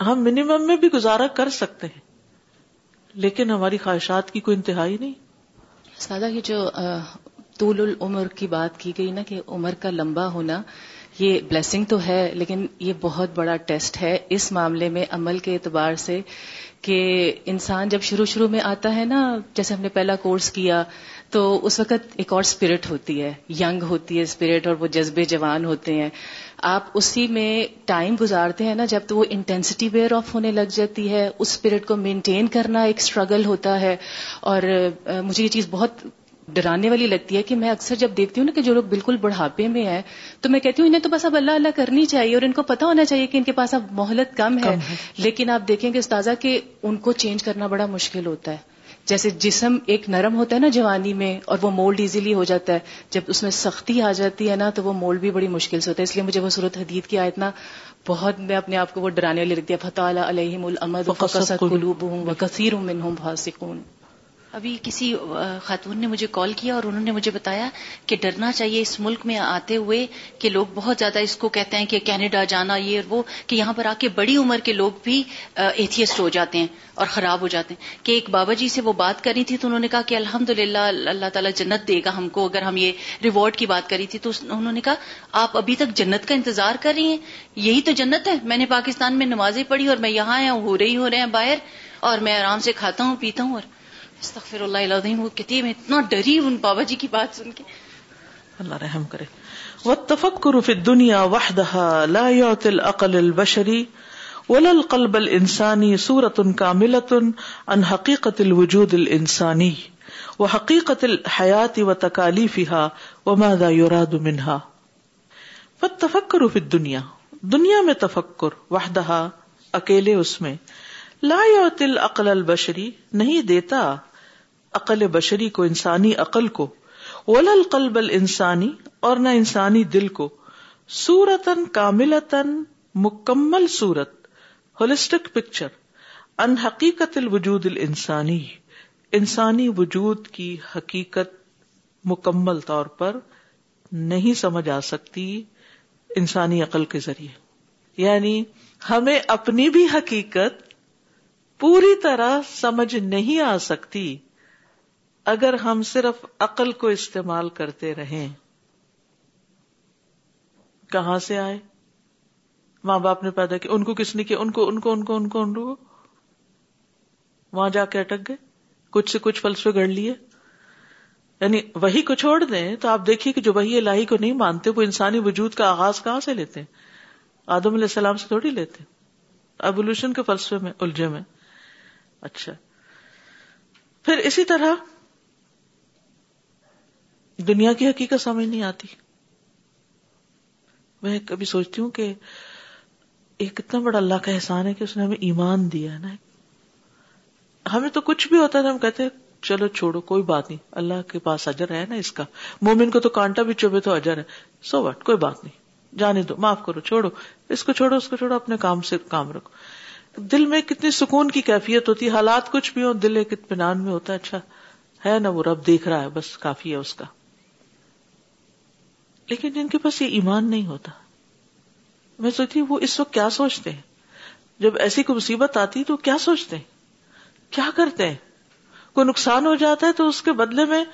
ہم منیمم میں بھی گزارا کر سکتے ہیں۔ لیکن ہماری خواہشات کی کوئی انتہائی نہیں۔ سادہ، یہ جو طول العمر کی بات کی گئی نا کہ عمر کا لمبا ہونا، یہ بلیسنگ تو ہے، لیکن یہ بہت بڑا ٹیسٹ ہے اس معاملے میں عمل کے اعتبار سے کہ انسان جب شروع شروع میں آتا ہے نا، جیسے ہم نے پہلا کورس کیا، تو اس وقت ایک اور اسپرٹ ہوتی ہے ینگ ہوتی ہے اسپرٹ اور وہ جذبے جوان ہوتے ہیں۔ آپ اسی میں ٹائم گزارتے ہیں نا جب تو وہ انٹینسٹی ویئر آف ہونے لگ جاتی ہے اس اسپرٹ کو مینٹین کرنا ایک اسٹرگل ہوتا ہے۔ اور مجھے یہ چیز بہت ڈرانے والی لگتی ہے کہ میں اکثر جب دیکھتی ہوں نا کہ جو لوگ بالکل بڑھاپے میں ہیں تو میں کہتی ہوں انہیں تو بس اب اللہ اللہ کرنی چاہیے اور ان کو پتا ہونا چاہیے کہ ان کے پاس اب مہلت کم ہے۔ لیکن آپ دیکھیں گے استاذہ کہ ان کو چینج کرنا بڑا مشکل ہوتا ہے۔ جیسے جسم ایک نرم ہوتا ہے نا جوانی میں اور وہ مولڈ ایزیلی ہو جاتا ہے۔ جب اس میں سختی آ جاتی ہے نا تو وہ مولڈ بھی بڑی مشکل سے ہوتا ہے۔ اس لیے مجھے وہ صورت حدید کی آیت نا بہت میں اپنے آپ کو وہ ڈرانے والی رکھ دیا فتح علیہم الامد قلوبهم وکثیر منہم فاسقون۔ ابھی کسی خاتون نے مجھے کال کیا اور انہوں نے مجھے بتایا کہ ڈرنا چاہیے اس ملک میں آتے ہوئے کہ لوگ بہت زیادہ اس کو کہتے ہیں کہ کینیڈا جانا، یہ اور وہ، کہ یہاں پر آ کے بڑی عمر کے لوگ بھی ایتھیسٹ ہو جاتے ہیں اور خراب ہو جاتے ہیں۔ کہ ایک بابا جی سے وہ بات کری تھی تو انہوں نے کہا کہ الحمد للہ اللہ تعالیٰ جنت دے گا ہم کو۔ اگر ہم یہ ریوارڈ کی بات کری تھی تو انہوں نے کہا، آپ ابھی تک جنت کا انتظار کر رہی ہیں؟ یہی تو جنت ہے۔ میں نے پاکستان میں نمازیں پڑھی اور میں یہاں آیا ہو رہی ہو رہے ہیں باہر اور میں آرام سے کھاتا ہوں، پیتا ہوں اور استغفر اللہ العظیم، وہ کہتی میں اتنا ڈری ان بابا جی کی بات سن کے۔ اللہ رحم کرے۔ والتفکر فی الدنیا وحدها لا يعطي العقل البشری ولا القلب الانسانی صورة كاملة عن حقیقت الوجود الانسانی وحقیقت الحیات وتکالیفها وماذا يراد منها فالتفکر فی الدنیا، دنیا میں تفکر وحدها اکیلے اس میں لا يعطي العقل البشری نہیں دیتا۔ عقل بشری کو، انسانی عقل کو۔ ول القلب انسانی اور نہ انسانی دل کو۔ سورتن کاملتن مکمل صورت ہولسٹک پکچر ان حقیقت الوجود الانسانی۔ انسانی وجود کی حقیقت مکمل طور پر نہیں سمجھ آ سکتی انسانی عقل کے ذریعے۔ یعنی ہمیں اپنی بھی حقیقت پوری طرح سمجھ نہیں آ سکتی۔ اگر ہم صرف عقل کو استعمال کرتے رہیں، کہاں سے آئے؟ ماں باپ نے پیدا کیا، ان کو کس نے کیا؟ ان کو ان کو ان کو ان کو ان کو۔ وہاں جا کے اٹک گئے، کچھ سے کچھ فلسفے گڑ لیے۔ یعنی وہی کو چھوڑ دیں تو آپ دیکھیے کہ جو وہی الہی کو نہیں مانتے، وہ انسانی وجود کا آغاز کہاں سے لیتے ہیں؟ آدم علیہ السلام سے تھوڑی لیتے۔ ایبولوشن کے فلسفے میں، الجھے میں۔ اچھا۔ پھر اسی طرح دنیا کی حقیقت سمجھ نہیں آتی۔ میں کبھی سوچتی ہوں کہ ایک کتنا بڑا اللہ کا احسان ہے کہ اس نے ہمیں ایمان دیا ہے نا۔ ہمیں تو کچھ بھی ہوتا ہے ہم کہتے چلو چھوڑو، کوئی بات نہیں۔ اللہ کے پاس اجر ہے نا اس کا۔ مومن کو تو کانٹا بھی چوبے تو اجر ہے۔ سو وٹ کوئی بات نہیں۔ جانے دو، معاف کرو، چھوڑو۔ اس کو چھوڑو، اس کو چھوڑو، اپنے کام سے کام رکھو۔ دل میں کتنی سکون کی کیفیت ہوتی ہے۔ حالات کچھ بھی ہو دل ایک اطمینان میں ہوتا ہے اچھا۔ ہے نا وہ رب، دیکھ رہا ہے، بس کافی ہے اس کا۔ لیکن جن کے پاس یہ ایمان نہیں ہوتا۔ میں سوچتی وہ اس وقت کیا سوچتے ہیں؟ جب ایسی کوئی مصیبت آتی تو کیا سوچتے ہیں؟ کیا کرتے ہیں؟ کوئی نقصان ہو جاتا ہے تو اس کے بدلے میں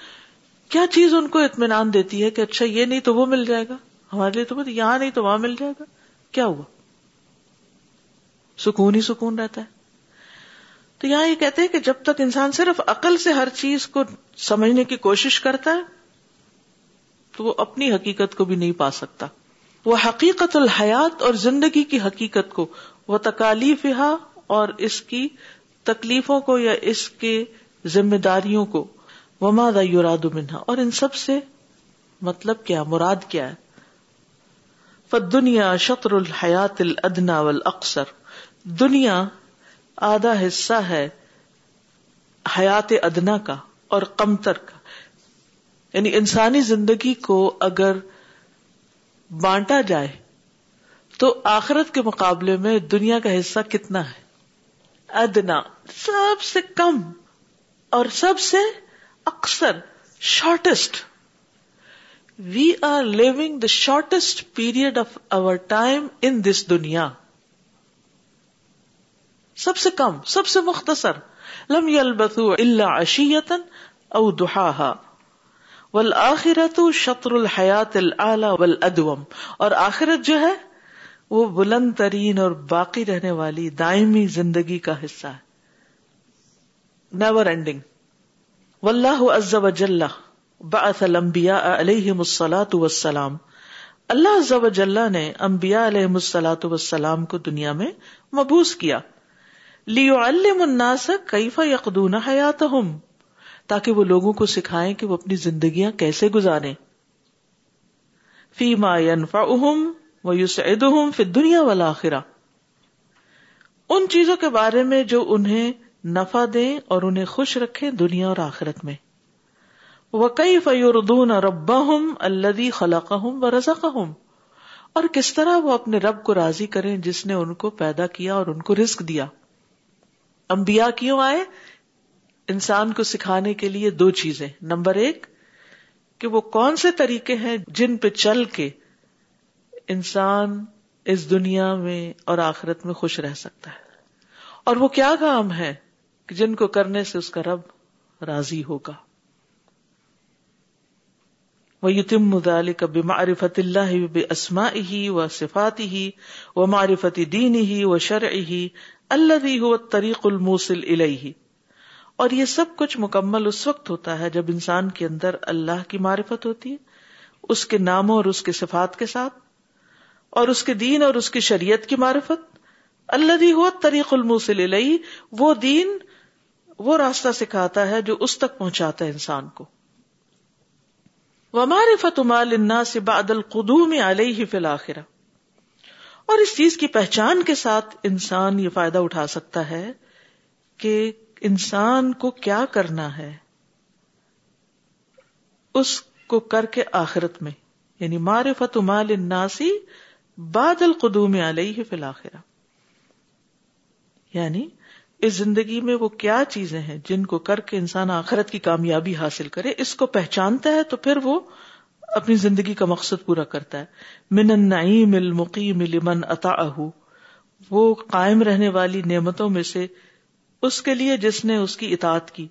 کیا چیز ان کو اطمینان دیتی ہے کہ اچھا یہ نہیں تو وہ مل جائے گا؟ ہمارے لیے تو یہاں نہیں تو وہاں مل جائے گا۔ کیا ہوا؟ سکون ہی سکون رہتا ہے۔ تو یہاں یہ کہتے ہیں کہ جب تک انسان صرف عقل سے ہر چیز کو سمجھنے کی کوشش کرتا ہے تو وہ اپنی حقیقت کو بھی نہیں پا سکتا۔ وہ حقیقت الحیات اور زندگی کی حقیقت کو، وہ تکالیف اور اس کی تکلیفوں کو یا اس کے ذمہ داریوں کو۔ وما یوراد منہا۔ اور ان سب سے مطلب کیا، مراد کیا ہے؟ دنیا شطر الحیات الدنا اکثر دنیا آدھا حصہ ہے حیات ادنا کا اور کمتر کا۔ یعنی انسانی زندگی کو اگر بانٹا جائے تو آخرت کے مقابلے میں دنیا کا حصہ کتنا ہے؟ ادنا، سب سے کم اور سب سے اکثر shortest we are living the shortest period of our time in this دنیا. سب سے کم، سب سے مختصر. لم یلبثو الا عشیتا او دحاہا والآخرت شطر الحیات العلی والادوم۔ اور آخرت جو ہے، وہ بلند ترین اور باقی رہنے والی دائمی زندگی کا حصہ ہے۔ نیور اینڈنگ واللہ عز وجل بعث الانبیاء علیہم الصلاة والسلام۔ اللہ عز وجل نے انبیاء علیہم الصلاة والسلام کو دنیا میں مبوس کیا۔ لیعلم الناس کیف یقدون حیاتہم۔ تاکہ وہ لوگوں کو سکھائیں کہ وہ اپنی زندگیاں کیسے گزارے فی ما ينفعهم ويسعدهم في الدنيا والآخرة ان چیزوں کے بارے میں جو انہیں نفع دیں اور انہیں خوش رکھے دنیا اور آخرت میں۔ وہ کئی فیوردون ربا ہوں اللہ اور کس طرح وہ اپنے رب کو راضی کریں جس نے ان کو پیدا کیا اور ان کو رسک دیا۔ انبیاء کیوں آئے؟ انسان کو سکھانے کے لیے دو چیزیں۔ نمبر ایک، کہ وہ کون سے طریقے ہیں جن پہ چل کے انسان اس دنیا میں اور آخرت میں خوش رہ سکتا ہے۔ اور وہ کیا کام ہے کہ جن کو کرنے سے اس کا رب راضی ہوگا۔ وہ یتم مدال کب معرفت اللہ بے اسما ہی و صفاتی ہی و معرفتی دین ہی و شرع ہی اللہ ہو طریق الموسل الہی اور یہ سب کچھ مکمل اس وقت ہوتا ہے جب انسان کے اندر اللہ کی معرفت ہوتی ہے، اس کے ناموں اور اس کے صفات کے ساتھ، اور اس کے دین اور اس کی شریعت کی معرفت۔ اللہ ہو طریق الموسل الہی وہ دین، وہ راستہ سکھاتا ہے جو اس تک پہنچاتا ہے انسان کو۔ وہ معرفت مال سے بادل قدوم علیہ فی الآخرہ اور اس چیز کی پہچان کے ساتھ انسان یہ فائدہ اٹھا سکتا ہے کہ انسان کو کیا کرنا ہے؟ اس کو کر کے آخرت میں یعنی معرفت مال الناسی بعد القدوم علیہ فی الآخرہ یعنی اس زندگی میں وہ کیا چیزیں ہیں جن کو کر کے انسان آخرت کی کامیابی حاصل کرے؟ اس کو پہچانتا ہے تو پھر وہ اپنی زندگی کا مقصد پورا کرتا ہے۔ من النعیم المقیم لمن اطاعہ۔ وہ قائم رہنے والی نعمتوں میں سے اس کے لیے جس نے اس کی اطاعت کی۔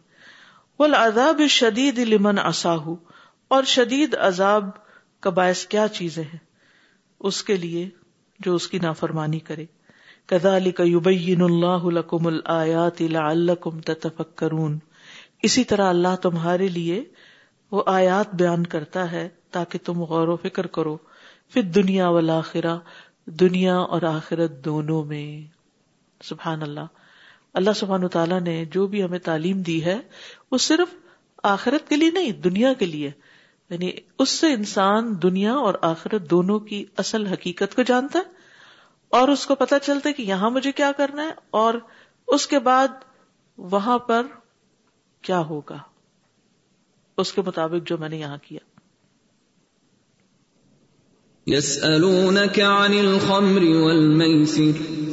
والعذاب شدید لمن اساہ اور شدید عذاب کا باعث کیا چیزیں ہیں؟ اس کے لیے جو اس کی نافرمانی کرے۔ کذالک یبین اللہ لکم الآیات لعلکم تتفکرون اسی طرح اللہ تمہارے لیے وہ آیات بیان کرتا ہے تاکہ تم غور و فکر کرو۔ پھر دنیا والآخرہ، دنیا اور آخرت دونوں میں۔ سبحان اللہ۔ اللہ سبحان تعالیٰ نے جو بھی ہمیں تعلیم دی ہے، وہ صرف آخرت کے لیے نہیں، دنیا کے لیے۔ یعنی اس سے انسان دنیا اور آخرت دونوں کی اصل حقیقت کو جانتا ہے اور اس کو پتا چلتا ہے کہ یہاں مجھے کیا کرنا ہے اور اس کے بعد وہاں پر کیا ہوگا۔ اس کے مطابق جو میں نے یہاں کیا۔ يسألونك عن الخمر والميسر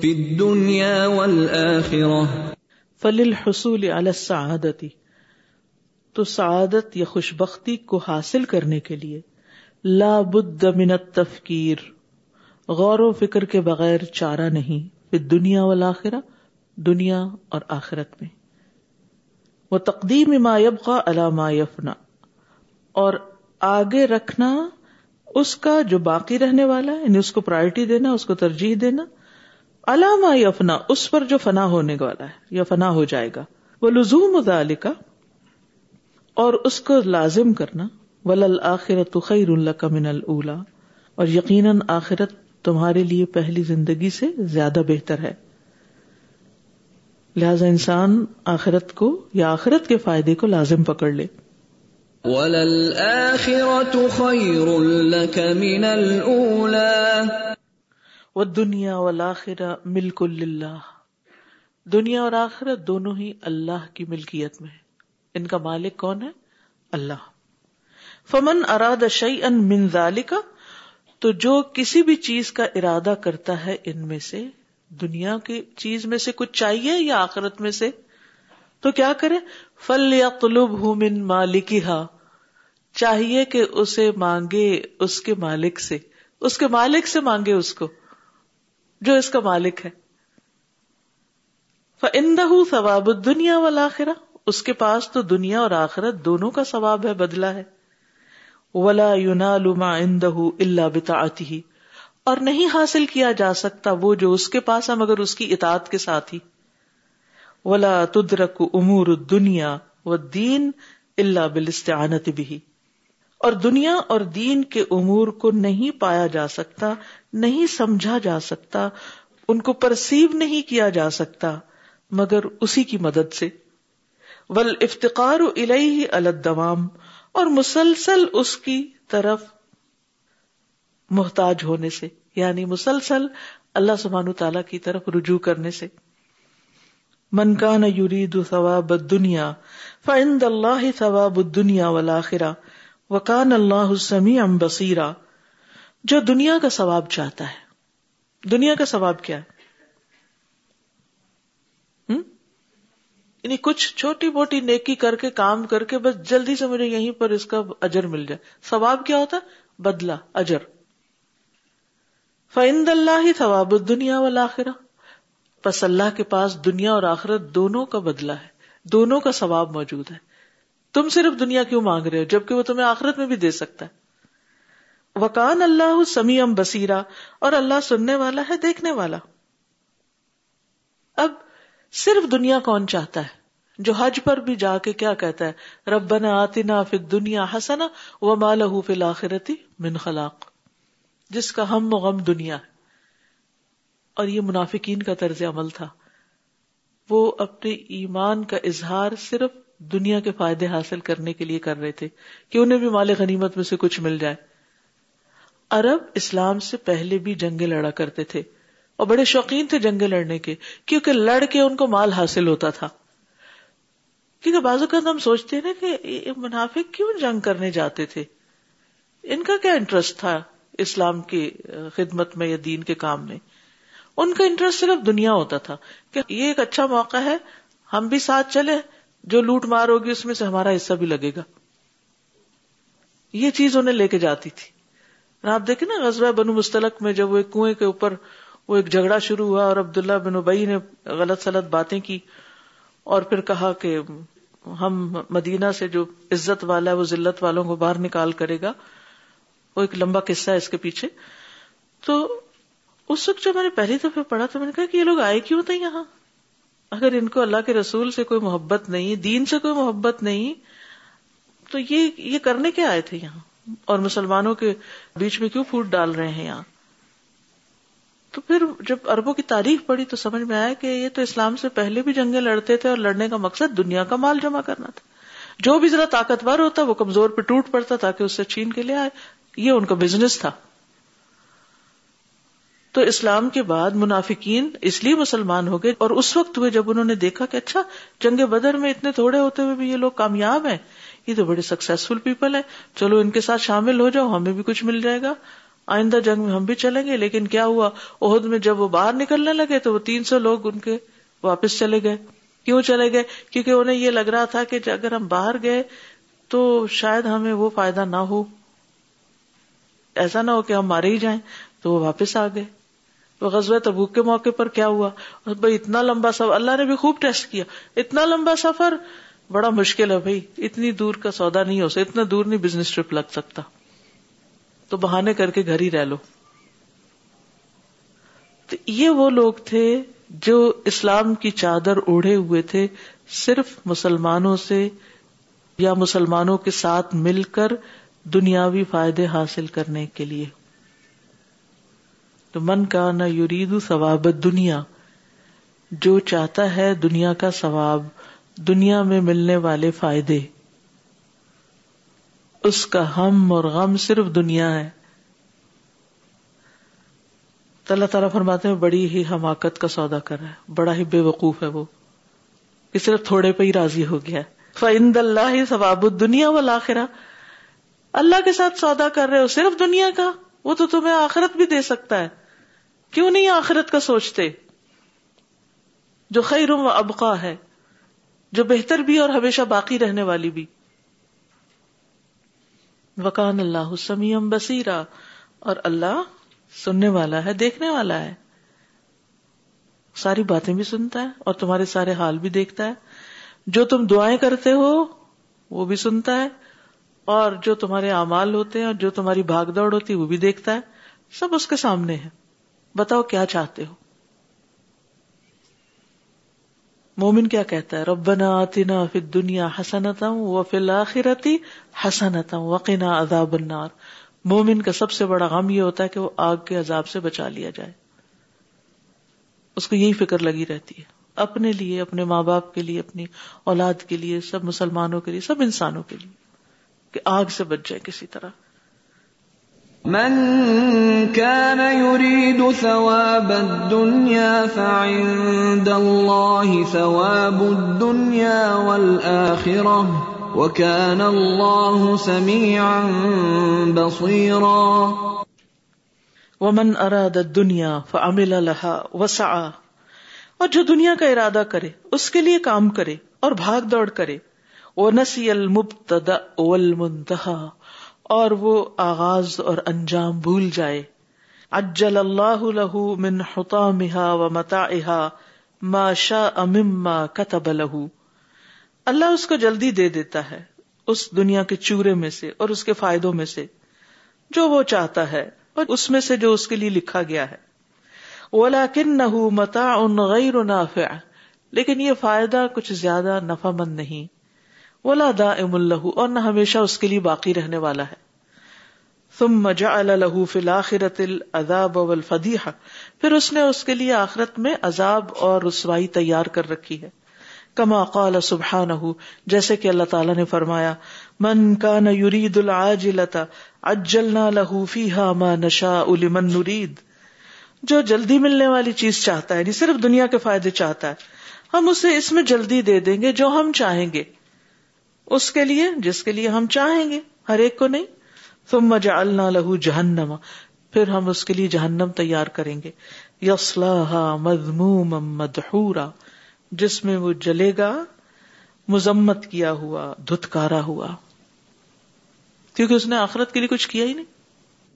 في الدنيا والآخرة فللحصول على السعادة۔ تو سعادت یا خوشبختی کو حاصل کرنے کے لیے لا بد من التفکیر۔ غور و فکر کے بغیر چارہ نہیں۔ پھر دنیا والآخرہ، دنیا اور آخرت میں۔ وہ تقدیم ما يبقى على ما يفنا اور آگے رکھنا اس کا جو باقی رہنے والا ہے یعنی اس کو پرائرٹی دینا، اس کو ترجیح دینا۔ علامہ یفنا اس پر جو فنا ہونے والا ہے، یا فنا ہو جائے گا۔ وہ لزوم ذالکا اور اس کو لازم کرنا۔ ولل آخرت خیر اللہ کا من اللہ اور یقیناً آخرت تمہارے لیے پہلی زندگی سے زیادہ بہتر ہے۔ لہذا انسان آخرت کو یا آخرت کے فائدے کو لازم پکڑ لے۔ وَلَلْآخِرَةُ خَيْرٌ لَكَ مِنَ الْأُولَى وہ دنیا والآخرہ ملک اللہ دنیا اور آخرت دونوں ہی اللہ کی ملکیت میں ان کا مالک کون ہے؟ اللہ۔ فمن اراد شعی ان منظال کا تو جو کسی بھی چیز کا ارادہ کرتا ہے ان میں سے، دنیا کی چیز میں سے کچھ چاہیے یا آخرت میں سے، تو کیا کرے؟ فل یا قلوب ہوں من مالک ہا چاہیے کہ اسے مانگے اس کے مالک سے۔ اس کے مالک سے مانگے اس کو۔ جو اس کا مالک ہے۔ فندہ ثواب دنیا والا آخرا اس کے پاس تو دنیا اور آخرت دونوں کا ثواب ہے بدلا ہے۔ ولا یونا لما اندہ اللہ بتا ہی اور نہیں حاصل کیا جا سکتا وہ جو اس کے پاس ہے مگر اس کی اطاعت کے ساتھ ہی۔ ولا تدرک امور دنیا و دین اللہ بلستعانت بھی اور دنیا اور دین کے امور کو نہیں پایا جا سکتا، نہیں سمجھا جا سکتا، ان کو پرسیو نہیں کیا جا سکتا، مگر اسی کی مدد سے۔ ول افتقار الہی الدوام، اور مسلسل اس کی طرف محتاج ہونے سے یعنی مسلسل اللہ سبحانہ تعالی کی طرف رجوع کرنے سے۔ من کان یرید ثواب الدنیا، فعند اللہ ثواب الدنیا والآخرہ۔ وکان اللہ سمیع بصیرا۔ جو دنیا کا ثواب چاہتا ہے۔ دنیا کا ثواب کیا ہے؟ یعنی کچھ چھوٹی موٹی نیکی کر کے، کام کر کے، بس جلدی سے مجھے یہیں پر اس کا اجر مل جائے۔ ثواب کیا ہوتا؟ بدلا اجر۔ فعند اللہ ہی ثواب دنیا والا بس اللہ کے پاس دنیا اور آخرت دونوں کا بدلا ہے۔ دونوں کا ثواب موجود ہے۔ تم صرف دنیا کیوں مانگ رہے ہو؟ جبکہ وہ تمہیں آخرت میں بھی دے سکتا ہے۔ وکان اللہ سمی ام بسیرا اور اللہ سننے والا ہے، دیکھنے والا۔ اب صرف دنیا کون چاہتا ہے؟ جو حج پر بھی جا کے کیا کہتا ہے؟ ربنا آتنا فی دنیا حسنا و مالہ فی الاخرتی من خلاق۔ جس کا ہم و غم دنیا ہے۔ اور یہ منافقین کا طرز عمل تھا۔ وہ اپنے ایمان کا اظہار صرف دنیا کے فائدے حاصل کرنے کے لیے کر رہے تھے کہ انہیں بھی مال غنیمت میں سے کچھ مل جائے۔ عرب اسلام سے پہلے بھی جنگیں لڑا کرتے تھے اور بڑے شوقین تھے جنگیں لڑنے کے، کیونکہ لڑ کے ان کو مال حاصل ہوتا تھا۔ کیونکہ بازو کا ہم سوچتے ہیں نا کہ منافق کیوں جنگ کرنے جاتے تھے؟ ان کا کیا انٹرسٹ تھا اسلام کی خدمت میں یا دین کے کام میں؟ ان کا انٹرسٹ صرف دنیا ہوتا تھا کہ یہ ایک اچھا موقع ہے، ہم بھی ساتھ چلے جو لوٹ مار ہوگی اس میں سے ہمارا حصہ بھی لگے گا۔ یہ چیز انہیں لے کے جاتی تھی۔ آپ دیکھیں نا، غزوہ بنو مستلق میں جب وہ ایک کنویں کے اوپر وہ ایک جھگڑا شروع ہوا اور عبداللہ بن ابئی نے غلط سلط باتیں کی اور پھر کہا کہ ہم مدینہ سے جو عزت والا ہے، وہ ذلت والوں کو باہر نکال کرے گا۔ وہ ایک لمبا قصہ ہے اس کے پیچھے۔ تو اس وقت جب میں نے پہلی دفعہ پڑھا تو میں نے کہا کہ یہ لوگ آئے کیوں تھے یہاں؟ اگر ان کو اللہ کے رسول سے کوئی محبت نہیں، دین سے کوئی محبت نہیں، تو یہ یہ کرنے کے آئے تھے یہاں؟ اور مسلمانوں کے بیچ میں کیوں پھوٹ ڈال رہے ہیں یہاں؟ تو پھر جب اربوں کی تاریخ پڑی تو سمجھ میں آیا کہ یہ تو اسلام سے پہلے بھی جنگیں لڑتے تھے اور لڑنے کا مقصد دنیا کا مال جمع کرنا تھا۔ جو بھی ذرا طاقتور ہوتا وہ کمزور پہ ٹوٹ پڑتا تاکہ اس سے چھین کے لے آئے۔ یہ ان کا بزنس تھا۔ تو اسلام کے بعد منافقین اس لیے مسلمان ہو گئے اور اس وقت ہوئے جب انہوں نے دیکھا کہ اچھا جنگ بدر میں اتنے تھوڑے ہوتے ہوئے بھی یہ لوگ کامیاب ہیں، یہ تو بڑے سکسیسفل پیپل ہیں، چلو ان کے ساتھ شامل ہو جاؤ، ہمیں بھی کچھ مل جائے گا۔ آئندہ جنگ میں ہم بھی چلیں گے، لیکن کیا ہوا؟ عہد میں جب وہ باہر نکلنے لگے تو وہ تین سو لوگ ان کے واپس چلے گئے۔ کیوں چلے گئے؟ کیونکہ انہیں یہ لگ رہا تھا کہ اگر ہم باہر گئے تو شاید ہمیں وہ فائدہ نہ ہو۔ ایسا نہ ہو کہ ہم مارے ہی جائیں، تو وہ واپس آ گئے۔ وہ غزوہ تبوک کے موقع پر کیا ہوا؟ بھائی، اتنا لمبا سفر، اللہ نے بھی خوب ٹیسٹ کیا۔ اتنا لمبا سفر، بڑا مشکل ہے بھائی۔ اتنی دور کا سودا نہیں ہو سکتا، اتنا دور نہیں بزنس ٹرپ لگ سکتا۔ تو بہانے کر کے گھر ہی رہ لو۔ تو یہ وہ لوگ تھے جو اسلام کی چادر اوڑھے ہوئے تھے، صرف مسلمانوں سے یا مسلمانوں کے ساتھ مل کر دنیاوی فائدے حاصل کرنے کے لیے۔ تو من کا نہ یورید ثواب دنیا جو چاہتا ہے دنیا کا ثواب، دنیا میں ملنے والے فائدے۔ اس کا ہم اور غم صرف دنیا ہے۔ تو اللہ تعالیٰ فرماتے ہیں، بڑی ہی حماقت کا سودا کر رہا ہے، بڑا ہی بے وقوف ہے وہ کہ صرف تھوڑے پہ ہی راضی ہو گیا فعند اللہ ثواب دنیا والا اللہ کے ساتھ سودا کر رہے ہو، صرف دنیا کا۔ وہ تو تمہیں آخرت بھی دے سکتا ہے۔ کیوں نہیں آخرت کا سوچتے؟ جو خیر و ابقا ہے، جو بہتر بھی اور ہمیشہ باقی رہنے والی بھی۔ وکان اللہ سمیم بصیرا، اور اللہ سننے والا ہے، دیکھنے والا ہے۔ ساری باتیں بھی سنتا ہے، اور تمہارے سارے حال بھی دیکھتا ہے۔ جو تم دعائیں کرتے ہو، وہ بھی سنتا ہے۔ اور جو تمہارے اعمال ہوتے ہیں اور جو تمہاری بھاگ دوڑ ہوتی ہے وہ بھی دیکھتا ہے۔ سب اس کے سامنے ہے بتاؤ کیا چاہتے ہو؟ مومن کیا کہتا ہے؟ ربنا آتنا فی الدنیا حسنتا و فی الاخرتی حسنتا وقنا عذاب النار۔ مومن کا سب سے بڑا غم یہ ہوتا ہے کہ وہ آگ کے عذاب سے بچا لیا جائے۔ اس کو یہی فکر لگی رہتی ہے۔ اپنے لیے، اپنے ماں باپ کے لیے، اپنی اولاد کے لیے، سب مسلمانوں کے لیے، سب انسانوں کے لیے۔ کہ آگ سے بچ جائے کسی طرح۔ من كان يريد ثواب الدنيا فعند الله ثواب الدنيا والآخرة وكان الله سميعا بصيرا ومن اراد الدنيا فعمل لها وسعى اور جو دنیا کا ارادہ کرے اس کے لیے کام کرے اور بھاگ دوڑ کرے۔ وہ نسی المبتدا والمنتہا اور وہ آغاز اور انجام بھول جائے۔ اجل اللہ له من حطامها ومتاعها ما شاء مما كتب له اللہ اس کو جلدی دے دیتا ہے، اس دنیا کے چورے میں سے اور اس کے فائدوں میں سے۔ جو وہ چاہتا ہے اور اس میں سے جو اس کے لیے لکھا گیا ہے۔ وَلَكِنَّهُ مَتَاعٌ غَيْرُ نَافِعٌ۔ لیکن یہ فائدہ کچھ زیادہ نفع مند نہیں۔ ولا دا ام اللہ اور نہ ہمیشہ اس کے لیے باقی رہنے والا ہے۔ ثم جعل له في الاخرة العذاب والفضیحة پھر اس نے اس کے لیے آخرت میں عذاب اور رسوائی تیار کر رکھی ہے۔ کما قال سبحانہ جیسے کہ اللہ تعالیٰ نے فرمایا، من کان یرید العاجلۃ، عجلنا له فیها ما نشاء لمن نريد جو جلدی ملنے والی چیز چاہتا ہے یعنی صرف دنیا کے فائدے چاہتا ہے، ہم اسے اس میں جلدی دے دیں گے جو ہم چاہیں گے۔ اس کے لیے جس کے لیے ہم چاہیں گے، ہر ایک کو نہیں۔ ثم جعلنا له جہنم۔ پھر ہم اس کے لیے جہنم تیار کریں گے۔ یصلاها مذموما مدحورا۔ جس میں وہ جلے گا، مذمت کیا ہوا، دھتکارا ہوا۔ کیونکہ اس نے آخرت کے لیے کچھ کیا ہی نہیں۔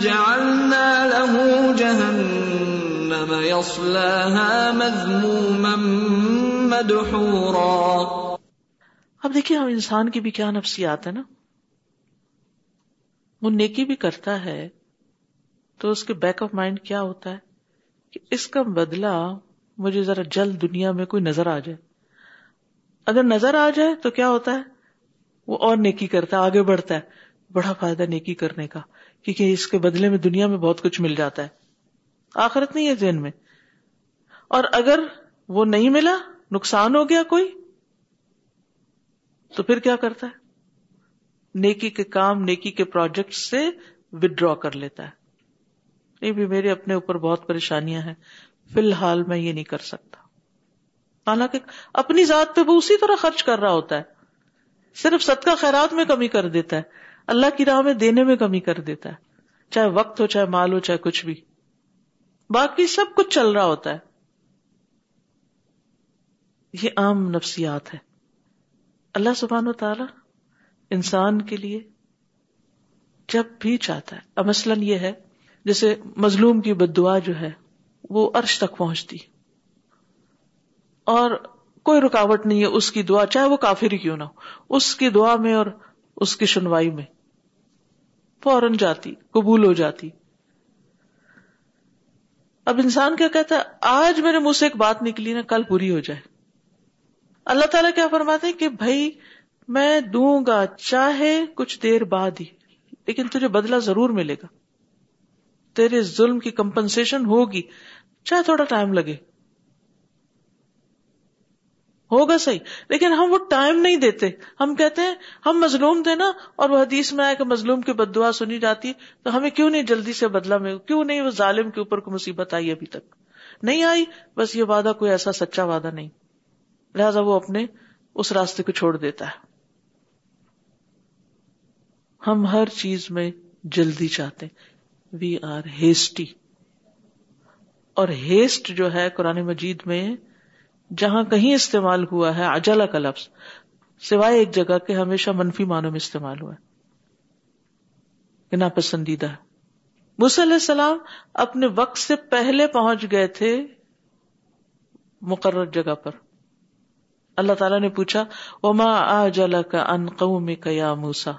جعلنا له جهنم يصلاها مذموما مدحورا. اب دیکھیے ہم انسان کی بھی کیا نفسیات ہے نا؟ وہ نیکی بھی کرتا ہے تو اس کے بیک آف مائنڈ کیا ہوتا ہے؟ کہ اس کا بدلہ مجھے ذرا جلد دنیا میں کوئی نظر آ جائے۔ اگر نظر آ جائے تو کیا ہوتا ہے؟ وہ اور نیکی کرتا ہے، آگے بڑھتا ہے۔ بڑا فائدہ نیکی کرنے کا۔ کیونکہ اس کے بدلے میں دنیا میں بہت کچھ مل جاتا ہے۔ آخرت نہیں ہے ذہن میں۔ اور اگر وہ نہیں ملا، نقصان ہو گیا کوئی، تو پھر کیا کرتا ہے؟ نیکی کے کام، نیکی کے پروجیکٹ سے ودرا کر لیتا ہے۔ نہیں بھی میرے اپنے اوپر بہت پریشانیاں ہیں۔ فی الحال میں یہ نہیں کر سکتا۔ حالانکہ اپنی ذات پہ وہ اسی طرح خرچ کر رہا ہوتا ہے۔ صرف صدقہ خیرات میں کمی کر دیتا ہے۔ اللہ کی راہ میں دینے میں کمی کر دیتا ہے۔ چاہے وقت ہو، چاہے مال ہو، چاہے کچھ بھی۔ باقی سب کچھ چل رہا ہوتا ہے۔ یہ عام نفسیات ہے اللہ سبحان و تعالی انسان کے لیے جب بھی چاہتا ہے۔ اب مثلاً یہ ہے، جیسے مظلوم کی بد دعا جو ہے، وہ عرش تک پہنچتی۔ اور کوئی رکاوٹ نہیں ہے اس کی دعا، چاہے وہ کافر ہی کیوں نہ ہو، اس کی دعا میں اور اس کی سنوائی میں۔ فوراً جاتی، قبول ہو جاتی۔ اب انسان کیا کہتا ہے، آج میرے منہ سے ایک بات نکلی نا، کل پوری ہو جائے۔ اللہ تعالیٰ کیا فرماتے ہیں کہ بھائی، میں دوں گا چاہے کچھ دیر بعد ہی، لیکن تجھے بدلہ ضرور ملے گا۔ تیرے ظلم کی کمپنسیشن ہوگی، چاہے تھوڑا ٹائم لگے۔ ہوگا صحیح۔ لیکن ہم وہ ٹائم نہیں دیتے۔ ہم کہتے ہیں، ہم مظلوم تھے نا، اور وہ حدیث میں آئے کہ مظلوم کی بد دعا سنی جاتی، تو ہمیں کیوں نہیں جلدی سے بدلا میں کیوں نہیں وہ ظالم کے اوپر کوئی مصیبت آئی ابھی تک؟ نہیں آئی، بس یہ وعدہ کوئی ایسا سچا وعدہ نہیں۔ لہذا وہ اپنے اس راستے کو چھوڑ دیتا ہے۔ ہم ہر چیز میں جلدی چاہتے وی آر ہیسٹی۔ اور ہیسٹ جو ہے قرآن مجید میں جہاں کہیں استعمال ہوا ہے اجلا کا لفظ، سوائے ایک جگہ کے ہمیشہ منفی معنوں میں استعمال ہوا ہے۔ کہ ناپسندیدہ علیہ السلام اپنے وقت سے پہلے پہنچ گئے تھے مقرر جگہ پر۔ اللہ تعالیٰ نے پوچھا، وما آجلا کا ان قوم کا یا موسا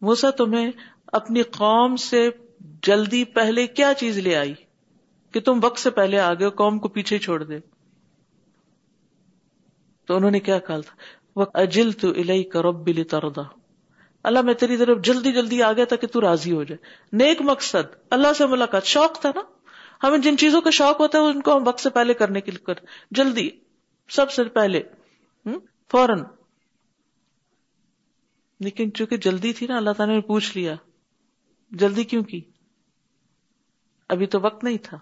موسا تمہیں اپنی قوم سے جلدی پہلے کیا چیز لے آئی؟ کہ تم وقت سے پہلے آگے قوم کو پیچھے چھوڑ دے۔ تو انہوں نے کیا کہا تھا؟ وہ اجل تو الہی کا رب تردا اللہ میں تیری طرف جلدی جلدی آ گیا تھا کہ تو راضی ہو جائے۔ نیک مقصد۔ اللہ سے ملاقات۔ شوق تھا نا؟ ہمیں جن چیزوں کا شوق ہوتا ہے، ان کو ہم وقت سے پہلے کرنے کے لیے کر جلدی۔ سب سے پہلے۔ فوراً۔ لیکن چونکہ جلدی تھی نا، اللہ تعالیٰ نے پوچھ لیا۔ جلدی کیوں کی؟ ابھی تو وقت نہیں تھا۔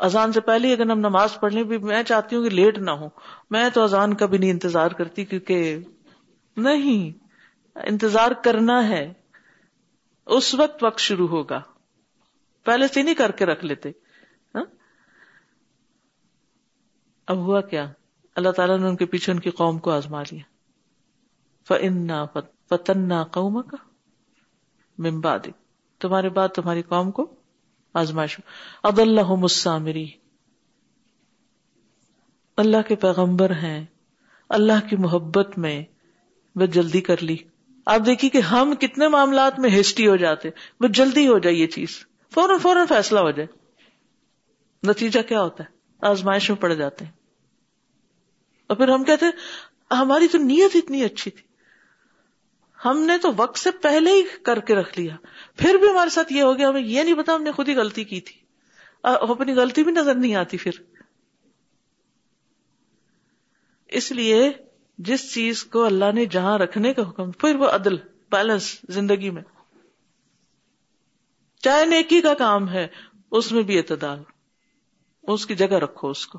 اذان سے پہلے اگر ہم نماز پڑھ لیں بھی میں چاہتی ہوں کہ لیٹ نہ ہو میں تو اذان کا بھی نہیں انتظار کرتی کیونکہ نہیں، انتظار کرنا ہے۔ اس وقت وقت شروع ہوگا۔ پہلے سے نہیں کر کے رکھ لیتے۔ ہاں؟ اب ہوا کیا؟ اللہ تعالیٰ نے ان کے پیچھے ان کی قوم کو آزما لیا۔ فن فتنا قوم کا ممباد تمہارے بعد تمہاری قوم کو آزمائش اب اللہ مسامری اللہ کے پیغمبر ہیں۔ اللہ کی محبت میں وہ جلدی کر لی۔ آپ دیکھیے کہ ہم کتنے معاملات میں ہسٹی ہو جاتے وہ جلدی ہو جائے یہ چیز۔ فوراً فوراً فیصلہ ہو جائے۔ نتیجہ کیا ہوتا ہے؟ آزمائش میں پڑ جاتے ہیں۔ اور پھر ہم کہتے ہیں، ہماری تو نیت اتنی اچھی تھی۔ ہم نے تو وقت سے پہلے ہی کر کے رکھ لیا۔ پھر بھی ہمارے ساتھ یہ ہو گیا، ہمیں یہ نہیں پتا ہم نے خود ہی غلطی کی تھی۔ اپنی غلطی بھی نظر نہیں آتی پھر۔ اس لیے جس چیز کو اللہ نے جہاں رکھنے کا حکم، پھر وہ عدل بیلنس زندگی میں۔ چاہے نیکی کا کام ہے، اس میں بھی اعتدال۔ اس کی جگہ رکھو اس کو۔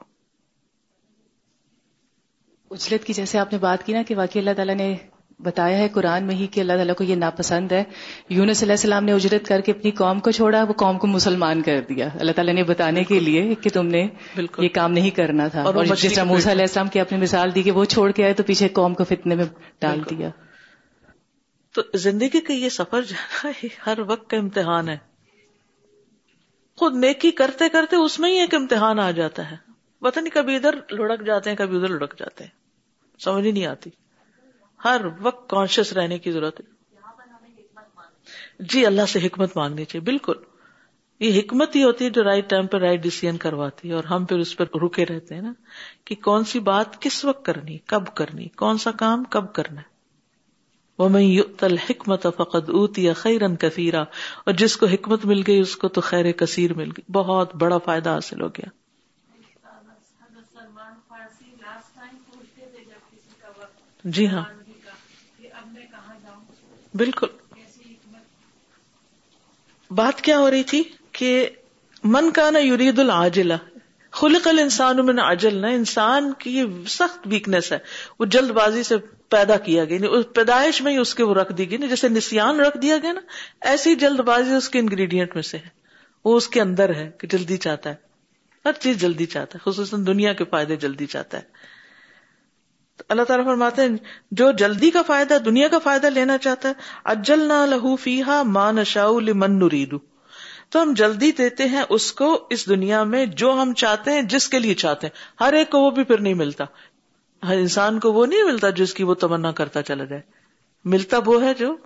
اجلت کی جیسے آپ نے بات کی نا کہ واقعی اللہ تعالیٰ نے بتایا ہے قرآن میں ہی کہ اللہ تعالیٰ کو یہ ناپسند ہے۔ یونس علیہ السلام نے اجرت کر کے اپنی قوم کو چھوڑا وہ قوم کو مسلمان کر دیا۔ اللہ تعالیٰ نے بتانے کے لیے کہ تم نے بالکل۔ یہ کام نہیں کرنا تھا۔ اور جس طرح موسا علیہ السلام کی اپنی مثال دی کہ وہ چھوڑ کے آئے تو پیچھے قوم کو فتنے میں ڈال دیا۔ تو زندگی کا یہ سفر جانا ہر وقت کا امتحان ہے۔ خود نیکی کرتے کرتے اس میں ہی ایک امتحان آ جاتا ہے۔ پتہ نہیں کبھی ادھر لڑک جاتے ہیں کبھی ادھر لڑک جاتے ہیں۔ سمجھ ہی نہیں آتی۔ ہر وقت کانشیس رہنے کی ضرورت ہے۔ جی اللہ سے حکمت مانگنی چاہیے، بالکل۔ یہ حکمت ہی ہوتی ہے جو رائٹ ٹائم پہ رائٹ ڈیسیزن کرواتی ہے اور ہم پھر اس پر رکے رہتے ہیں نا کہ کون سی بات کس وقت کرنی، کب کرنی، کون سا کام کب کرنا ہے۔ وہ میں تل حکمت فقد اوت خیرن کثیرا اور جس کو حکمت مل گئی، اس کو تو خیر کثیر مل گئی۔ بہت بڑا فائدہ حاصل ہو گیا۔ جی ہاں۔ بالکل۔ بات کیا ہو رہی تھی؟ کہ من کا نا یورید العاجلہ۔ خلق الانسان من عجل، نا انسان کی یہ سخت ویکنیس ہے۔ وہ جلد بازی سے پیدا کیا گیا یعنی پیدائش میں ہی اس کے وہ رکھ دی گئی، نا جیسے نسیان رکھ دیا گیا، نا ایسی جلد بازی اس کے انگریڈینٹ میں سے ہے۔ وہ اس کے اندر ہے کہ جلدی چاہتا ہے۔ ہر چیز جلدی چاہتا ہے، خصوصاً دنیا کے فائدے جلدی چاہتا ہے۔ اللہ تعالیٰ فرماتے ہیں، جو جلدی کا فائدہ، دنیا کا فائدہ لینا چاہتا ہے اجل نہ لہو فیحا ماں نشا من نریدو۔ تو ہم جلدی دیتے ہیں اس کو اس دنیا میں جو ہم چاہتے ہیں، جس کے لیے چاہتے ہیں۔ ہر ایک کو وہ بھی پھر نہیں ملتا۔ ہر انسان کو وہ نہیں ملتا جس کی وہ تمنا کرتا چلا جائے۔ ملتا وہ ہے جو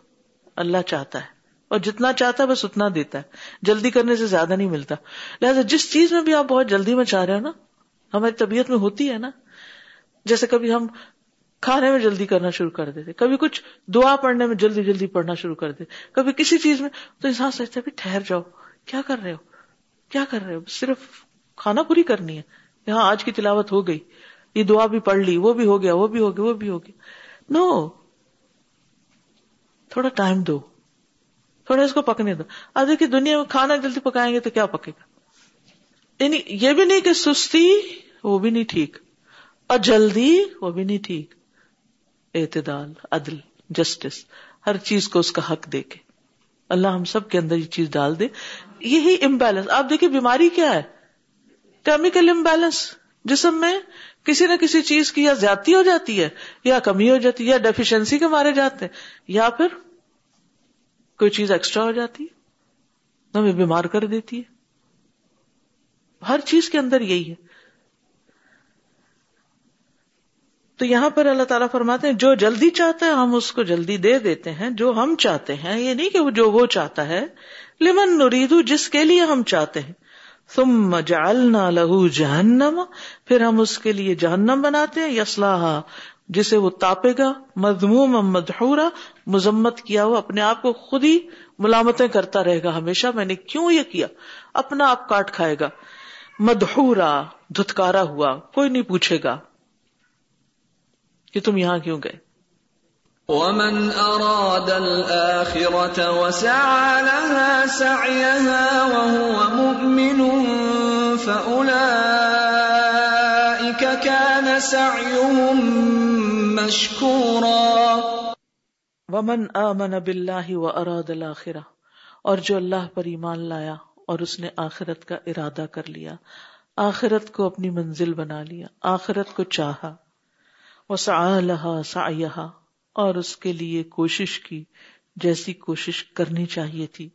اللہ چاہتا ہے۔ اور جتنا چاہتا ہے، بس اتنا دیتا ہے۔ جلدی کرنے سے زیادہ نہیں ملتا۔ لہٰذا جس چیز میں بھی آپ بہت جلدی میں چاہ رہے ہو نا، ہماری طبیعت میں ہوتی ہے نا۔ جیسے کبھی ہم کھانے میں جلدی کرنا شروع کر دیتے، کبھی کچھ دعا پڑھنے میں جلدی جلدی پڑھنا شروع کر دیتے، کبھی کسی چیز میں تو انسان سوچتا ہے ٹھہر جاؤ، کیا کر رہے ہو؟ کیا کر رہے ہو؟ صرف کھانا پوری کرنی ہے۔ یہاں آج کی تلاوت ہو گئی، یہ دعا بھی پڑھ لی، وہ بھی ہو گیا، وہ بھی ہو گیا، وہ بھی ہو گیا۔ نو، تھوڑا ٹائم دو، تھوڑا اس کو پکنے دو۔ آج دیکھیے دنیا میں کھانا جلدی پکائیں گے تو کیا پکے گا؟ یعنی یہ بھی نہیں کہ سستی، وہ بھی نہیں ٹھیک۔ اور جلدی وہ بھی نہیں ٹھیک۔ اعتدال، عدل، جسٹس، ہر چیز کو اس کا حق دے کے۔ اللہ ہم سب کے اندر یہ چیز ڈال دے۔ یہی امبیلنس آپ دیکھیے بیماری کیا ہے؟ کیمیکل امبیلنس جسم میں کسی نہ کسی چیز کی یا زیادتی ہو جاتی ہے، یا کمی ہو جاتی ہے، یا ڈیفیشنسی کے مارے جاتے ہیں، یا پھر کوئی چیز ایکسٹرا ہو جاتی ہے، ہمیں بیمار کر دیتی ہے۔ ہر چیز کے اندر یہی ہے۔ تو یہاں پر اللہ تعالیٰ فرماتے ہیں، جو جلدی چاہتا ہے، ہم اس کو جلدی دے دیتے ہیں، جو ہم چاہتے ہیں، یہ نہیں کہ جو وہ چاہتا ہے، لمن نریدو جس کے لیے ہم چاہتے ہیں۔ ثم جعلنا لہو جہنم، پھر ہم اس کے لیے جہنم بناتے ہیں۔ یسلاح جسے وہ تاپے گا مضموم مدحورا، مذمت کیا ہوا، اپنے آپ کو خود ہی ملامتیں کرتا رہے گا ہمیشہ۔ میں نے کیوں یہ کیا؟ اپنا آپ کاٹ کھائے گا۔ مدحورا، دھتکارا ہوا، کوئی نہیں پوچھے گا۔ کہ تم یہاں کیوں گئے؟ ومن اراد الاخرة وسعى لها سعيها وهو مؤمن فاولئك كان سعيهم مشكورا. ومن آمن بالله واراد اور جو اللہ پر ایمان لایا اور اس نے آخرت کا ارادہ کر لیا آخرت کو اپنی منزل بنا لیا آخرت کو چاہا۔ لہا سا اور اس کے لیے کوشش کی جیسی کوشش کرنی چاہیے تھی۔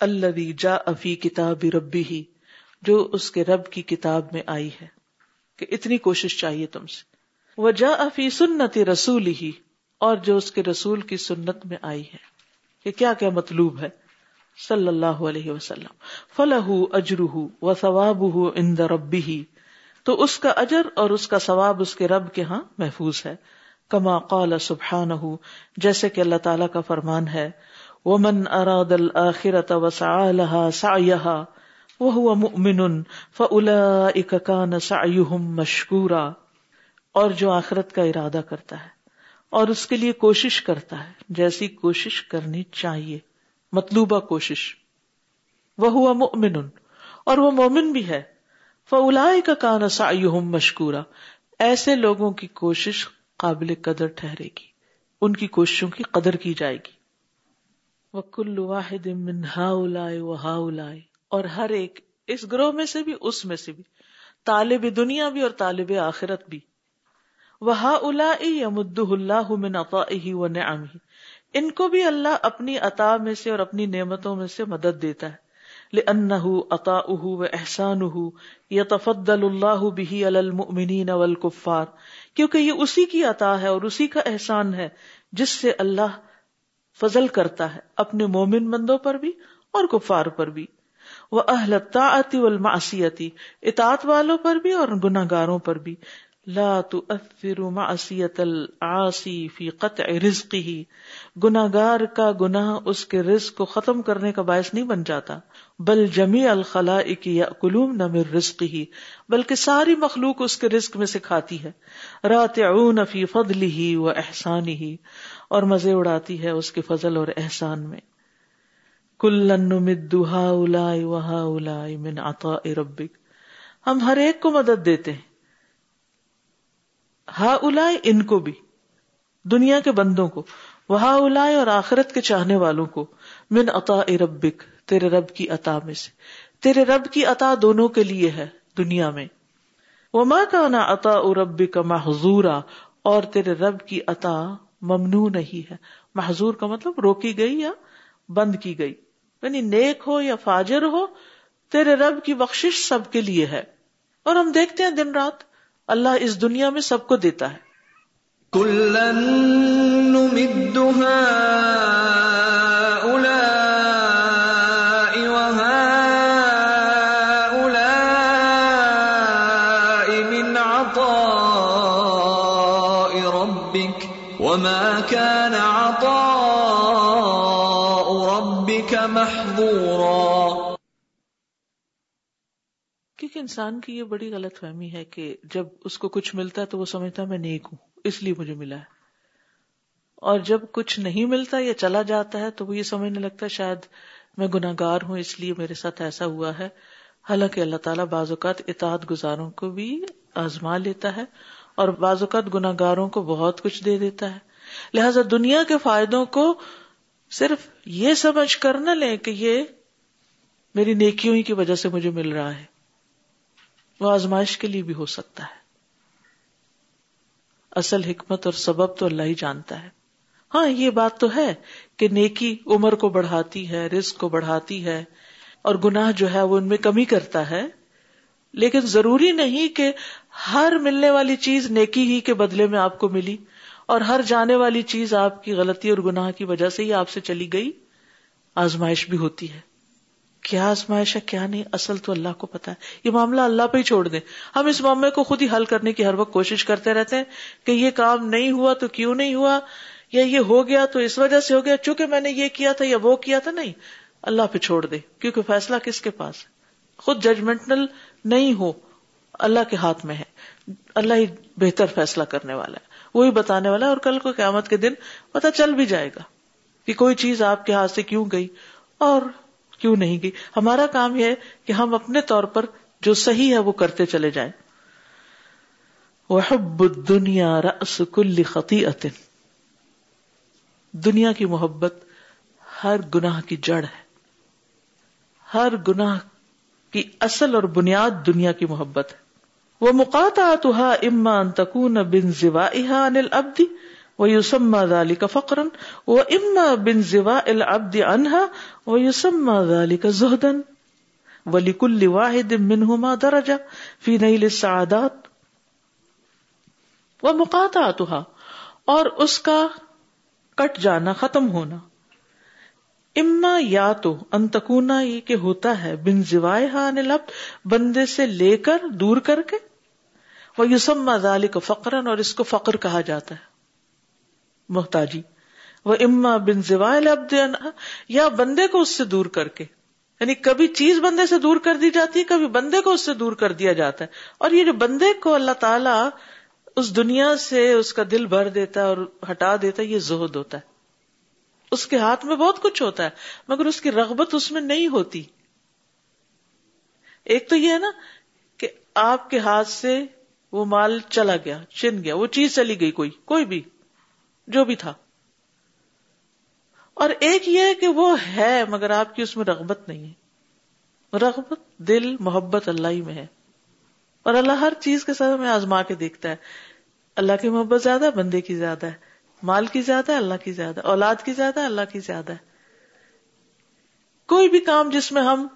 اللہ جا افی کتاب ربی ہی جو اس کے رب کی کتاب میں آئی ہے۔ کہ اتنی کوشش چاہیے تم سے۔ وہ جا افی سنت رسول ہی اور جو اس کے رسول کی سنت میں آئی ہے۔ کہ کیا کیا مطلوب ہے؟ صلی اللہ علیہ وسلم۔ فلاح اجرح و ثواب ان ربی ہی تو اس کا اجر اور اس کا ثواب اس کے رب کے ہاں محفوظ ہے۔ کما قال سبحان جیسے کہ اللہ تعالیٰ کا فرمان ہے وہ من اراد الآخرت وسعى لها سعيها، وهو مؤمن فأولئك كان سعيهم مشكورا۔ اور جو آخرت کا ارادہ کرتا ہے، اور اس کے لیے کوشش کرتا ہے، جیسی کوشش کرنی چاہیے، مطلوبہ کوشش۔ وہ ہوا مومن اور وہ مومن بھی ہے۔ فلا کا کان سا مشکورا ایسے لوگوں کی کوشش قابل قدر ٹھہرے گی۔ ان کی کوششوں کی قدر کی جائے گی۔ وہ کل واحد من ہا اائے وہ ہا اائے اور ہر ایک اس گروہ میں سے بھی، اس میں سے بھی۔ طالب دنیا بھی اور طالب آخرت بھی۔ وہ ہا الا یمد اللہ من عطائه و نعمه ان کو بھی اللہ اپنی عطا میں سے اور اپنی نعمتوں میں سے مدد دیتا ہے۔ لأنه عطاؤه و احسانه يتفضل الله به على المؤمنين والكفار کیونکہ یہ اسی کی عطا ہے اور اسی کا احسان ہے جس سے اللہ فضل کرتا ہے اپنے مومن بندوں پر بھی اور کفار پر بھی۔ وہ اہل طاعت والمعصیتی اطاعت والوں پر بھی اور گناہ گاروں پر بھی۔ لا تؤثر معصیت العاصی فی قطع رزقه گناہگار کا گناہ اس کے رزق کو ختم کرنے کا باعث نہیں بن جاتا۔ بل جمیع الخلائق یاکلون من رزقه بلکہ ساری مخلوق اس کے رزق میں سے کھاتی ہے۔ راتعون فی فضله و احسانه اور مزے اڑاتی ہے اس کے فضل اور احسان میں۔ کلن نمد هؤلاء وهؤلاء من عطاء ربک۔ ہم ہر ایک کو مدد دیتے ہیں۔ ہا اولائے ان کو بھی، دنیا کے بندوں کو وہ اولائے اور آخرت کے چاہنے والوں کو، من عطا ربک، تیرے رب کی عطا میں سے۔ تیرے رب کی عطا دونوں کے لیے ہے دنیا میں۔ وہ ماں کا نا عطا رب کا محضورا، اور تیرے رب کی عطا ممنوع نہیں ہے۔ محضور کا مطلب روکی گئی یا بند کی گئی؟ یعنی نیک ہو یا فاجر ہو، تیرے رب کی بخشش سب کے لیے ہے۔ اور ہم دیکھتے ہیں دن رات اللہ اس دنیا میں سب کو دیتا ہے۔ من انسان کی یہ بڑی غلط فہمی ہے کہ جب اس کو کچھ ملتا ہے تو وہ سمجھتا ہے میں نیک ہوں، اس لیے مجھے ملا ہے۔ اور جب کچھ نہیں ملتا یا چلا جاتا ہے تو وہ یہ سمجھنے لگتا ہے شاید میں گناگار ہوں، اس لیے میرے ساتھ ایسا ہوا ہے۔ حالانکہ اللہ تعالیٰ بعض اوقات اطاعت گزاروں کو بھی آزما لیتا ہے اور بعض اوقات گناگاروں کو بہت کچھ دے دیتا ہے۔ لہذا دنیا کے فائدوں کو صرف یہ سمجھ کر نہ لیں کہ یہ میری نیکیوں ہی کی وجہ سے مجھے مل رہا ہے۔ وہ آزمائش کے لیے بھی ہو سکتا ہے۔ اصل حکمت اور سبب تو اللہ ہی جانتا ہے۔ ہاں یہ بات تو ہے کہ نیکی عمر کو بڑھاتی ہے، رزق کو بڑھاتی ہے اور گناہ جو ہے وہ ان میں کمی کرتا ہے۔ لیکن ضروری نہیں کہ ہر ملنے والی چیز نیکی ہی کے بدلے میں آپ کو ملی اور ہر جانے والی چیز آپ کی غلطی اور گناہ کی وجہ سے ہی آپ سے چلی گئی۔ آزمائش بھی ہوتی ہے۔ کیا آزمائش ہے، کیا نہیں، اصل تو اللہ کو پتا ہے۔ یہ معاملہ اللہ پہ ہی چھوڑ دیں۔ ہم اس معاملے کو خود ہی حل کرنے کی ہر وقت کوشش کرتے رہتے ہیں کہ یہ کام نہیں ہوا تو کیوں نہیں ہوا؟ یا یہ ہو گیا تو اس وجہ سے ہو گیا، چونکہ میں نے یہ کیا تھا یا وہ کیا تھا، نہیں۔ اللہ پہ چھوڑ دے کیونکہ فیصلہ کس کے پاس ہے؟ خود ججمنٹل نہیں ہو، اللہ کے ہاتھ میں ہے۔ اللہ ہی بہتر فیصلہ کرنے والا ہے۔ وہی بتانے والا ہے اور کل کو قیامت کے دن پتا چل بھی جائے گا کہ کوئی چیز آپ کے ہاتھ سے کیوں گئی۔ اور کیوں نہیں گئی ہمارا کام یہ ہے کہ ہم اپنے طور پر جو صحیح ہے وہ کرتے چلے جائیں۔ وحب دنیا رس کل خطی دنیا کی محبت ہر گناہ کی جڑ ہے۔ ہر گناہ کی اصل اور بنیاد دنیا کی محبت ہے۔ وہ مقاطع اما ان تکون بن زوا انل ابدی وہ یوسم ذالی کا فقرن وہ اما بن زوا العبد انہا وہ یوسم ذالی کا زہدن ولی کل واحد منہما درجہ فی نیل السعادات وہ مقاطعتها اور اس کا کٹ جانا ختم ہونا۔ اما یا تو انتکونا یہ کہ ہوتا ہے بن زوائے لب بندے سے لے کر دور کر کے۔ وہ یوسم ذالی کو فقرن اور اس کو فقر کہا جاتا ہے۔ محتاجی۔ وہ اما بن زوائے لب یا بندے کو اس سے دور کر کے۔ یعنی کبھی چیز بندے سے دور کر دی جاتی ہے، کبھی بندے کو اس سے دور کر دیا جاتا ہے۔ اور یہ جو بندے کو اللہ تعالی اس دنیا سے اس کا دل بھر دیتا ہے اور ہٹا دیتا ہے، یہ زہد ہوتا ہے۔ اس کے ہاتھ میں بہت کچھ ہوتا ہے، مگر اس کی رغبت اس میں نہیں ہوتی۔ ایک تو یہ ہے نا کہ آپ کے ہاتھ سے وہ مال چلا گیا چن گیا، وہ چیز چلی گئی کوئی کوئی بھی۔ جو بھی تھا۔ اور ایک یہ ہے کہ وہ ہے، مگر آپ کی اس میں رغبت نہیں ہے۔ رغبت، دل، محبت اللہ ہی میں ہے۔ اور اللہ ہر چیز کے ساتھ ہمیں آزما کے دیکھتا ہے۔ اللہ کی محبت زیادہ ہے، بندے کی زیادہ ہے۔ مال کی زیادہ ہے، اللہ کی زیادہ ہے۔ اولاد کی زیادہ ہے، اللہ کی زیادہ ہے۔ کوئی بھی کام جس میں ہم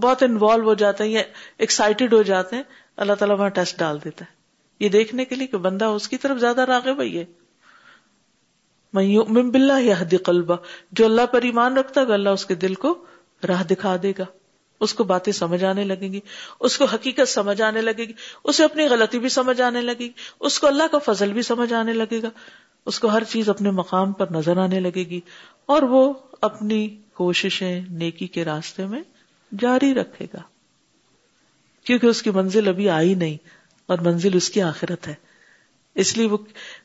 بہت انوالو ہو جاتے ہیں یا ایکسائٹیڈ ہو جاتے ہیں، اللہ تعالیٰ وہاں ٹیسٹ ڈال دیتا ہے۔ یہ دیکھنے کے لیے کہ بندہ اس کی طرف زیادہ راغب ہے میں بلّہ یا حد قلبہ، جو اللہ پر ایمان رکھتا ہے اللہ اس کے دل کو راہ دکھا دے گا۔ اس کو باتیں سمجھ آنے لگیں گی، اس کو حقیقت سمجھ آنے لگے گی، اسے اپنی غلطی بھی سمجھ آنے لگے گی، اس کو اللہ کا فضل بھی سمجھ آنے لگے گا۔ اس کو ہر چیز اپنے مقام پر نظر آنے لگے گی۔ اور وہ اپنی کوششیں نیکی کے راستے میں جاری رکھے گا۔ کیونکہ اس کی منزل ابھی آئی نہیں، اور منزل اس کی آخرت ہے۔ اس لیے وہ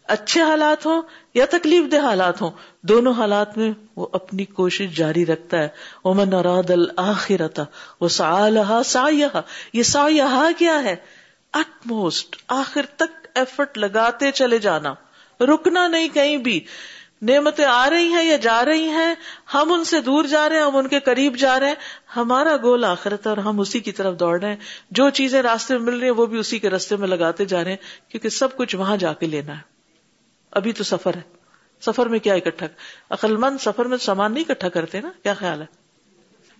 اچھے حالات ہوں یا تکلیف دہ حالات ہوں، دونوں حالات میں وہ اپنی کوشش جاری رکھتا ہے۔ امن اراد الآخرتا وہ سا سا یہ سا کیا ہے؟ اٹ موسٹ آخر تک ایفرٹ لگاتے چلے جانا۔ رکنا نہیں کہیں بھی۔ نعمتیں آ رہی ہیں یا جا رہی ہیں، ہم ان سے دور جا رہے ہیں، ہم ان کے قریب جا رہے ہیں۔ ہمارا گول آخرت ہے اور ہم اسی کی طرف دوڑ رہے ہیں۔ جو چیزیں راستے میں مل رہی ہیں، وہ بھی اسی کے راستے میں لگاتے جا رہے ہیں، کیونکہ سب کچھ وہاں جا کے لینا ہے۔ ابھی تو سفر ہے۔ سفر میں کیا اکٹھا عقل مند سفر میں سامان نہیں اکٹھا کرتے نا، کیا خیال ہے؟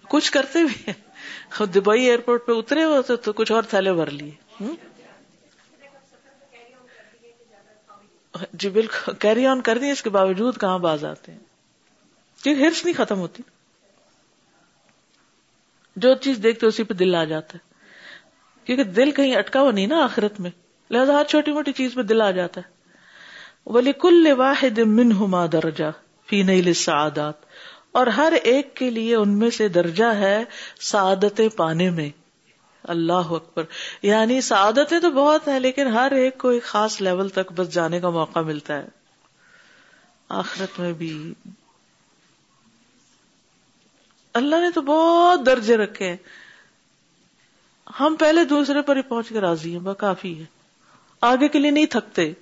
کچھ کرتے بھی ہیں۔ دبئی ایئرپورٹ پہ اترے ہو تو کچھ اور تھیلے بھر لیے۔ جی بالکل کیری آن کر دیں اس کے باوجود کہاں باز آتے ہیں۔ کیونکہ ہرس نہیں ختم ہوتی۔ جو چیز دیکھتے اسی پہ دل آ جاتا ہے۔ کیونکہ دل کہیں اٹکا ہوا نہیں نا آخرت میں۔ لہٰذا ہر چھوٹی موٹی چیز پہ دل آ جاتا ہے۔ ولی کل واحد منہما درجہ فی نیل سعادات۔ اور ہر ایک کے لیے ان میں سے درجہ ہے سعادتیں پانے میں۔ اللہ اکبر۔ یعنی سعادتیں تو بہت ہیں، لیکن ہر ایک کو ایک خاص لیول تک بس جانے کا موقع ملتا ہے۔ آخرت میں بھی۔ اللہ نے تو بہت درجے رکھے ہیں۔ ہم پہلے دوسرے پر ہی پہنچ کے راضی ہیں، وہ کافی ہے آگے کے لیے نہیں تھکتے۔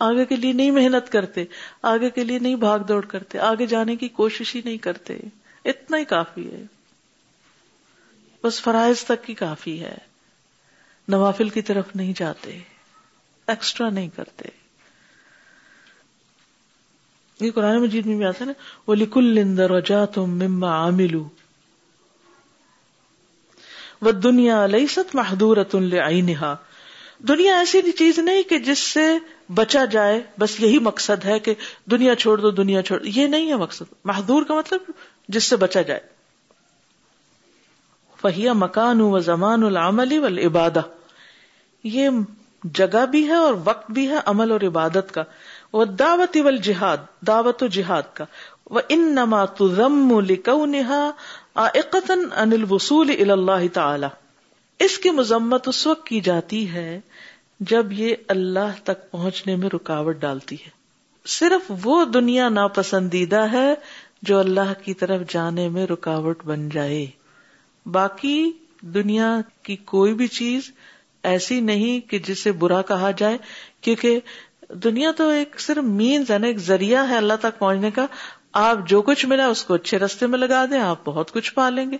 آگے کے لیے نہیں محنت کرتے، آگے کے لیے نہیں بھاگ دوڑ کرتے، آگے جانے کی کوشش ہی نہیں کرتے۔ اتنا ہی کافی ہے۔ بس فرائض تک ہی کافی ہے۔ نوافل کی طرف نہیں جاتے ایکسٹرا نہیں کرتے۔ یہ قرآن مجید میں بھی آتا ہے نا وہ لکل رجا تم مما عاملو وہ دنیا لئی ست محدور دنیا ایسی چیز نہیں کہ جس سے بچا جائے، بس یہی مقصد ہے کہ دنیا چھوڑ دو، دنیا چھوڑ دو۔ یہ نہیں ہے مقصد۔ محدور کا مطلب جس سے بچا جائے۔ فہیا مکان و زمان العملی و عبادہ یہ جگہ بھی ہے اور وقت بھی ہے عمل اور عبادت کا۔ وہ دعوت و جہاد دعوت و جہاد کا۔ وہ ان نما تم ان وصول اللہ تعالی۔ اس کی مذمت اس وقت کی جاتی ہے جب یہ اللہ تک پہنچنے میں رکاوٹ ڈالتی ہے۔ صرف وہ دنیا ناپسندیدہ ہے جو اللہ کی طرف جانے میں رکاوٹ بن جائے۔ باقی دنیا کی کوئی بھی چیز ایسی نہیں کہ جسے برا کہا جائے، کیونکہ دنیا تو ایک صرف مینز ہے نا ایک ذریعہ ہے اللہ تک پہنچنے کا۔ آپ جو کچھ ملا اس کو اچھے رستے میں لگا دیں، آپ بہت کچھ پا لیں گے۔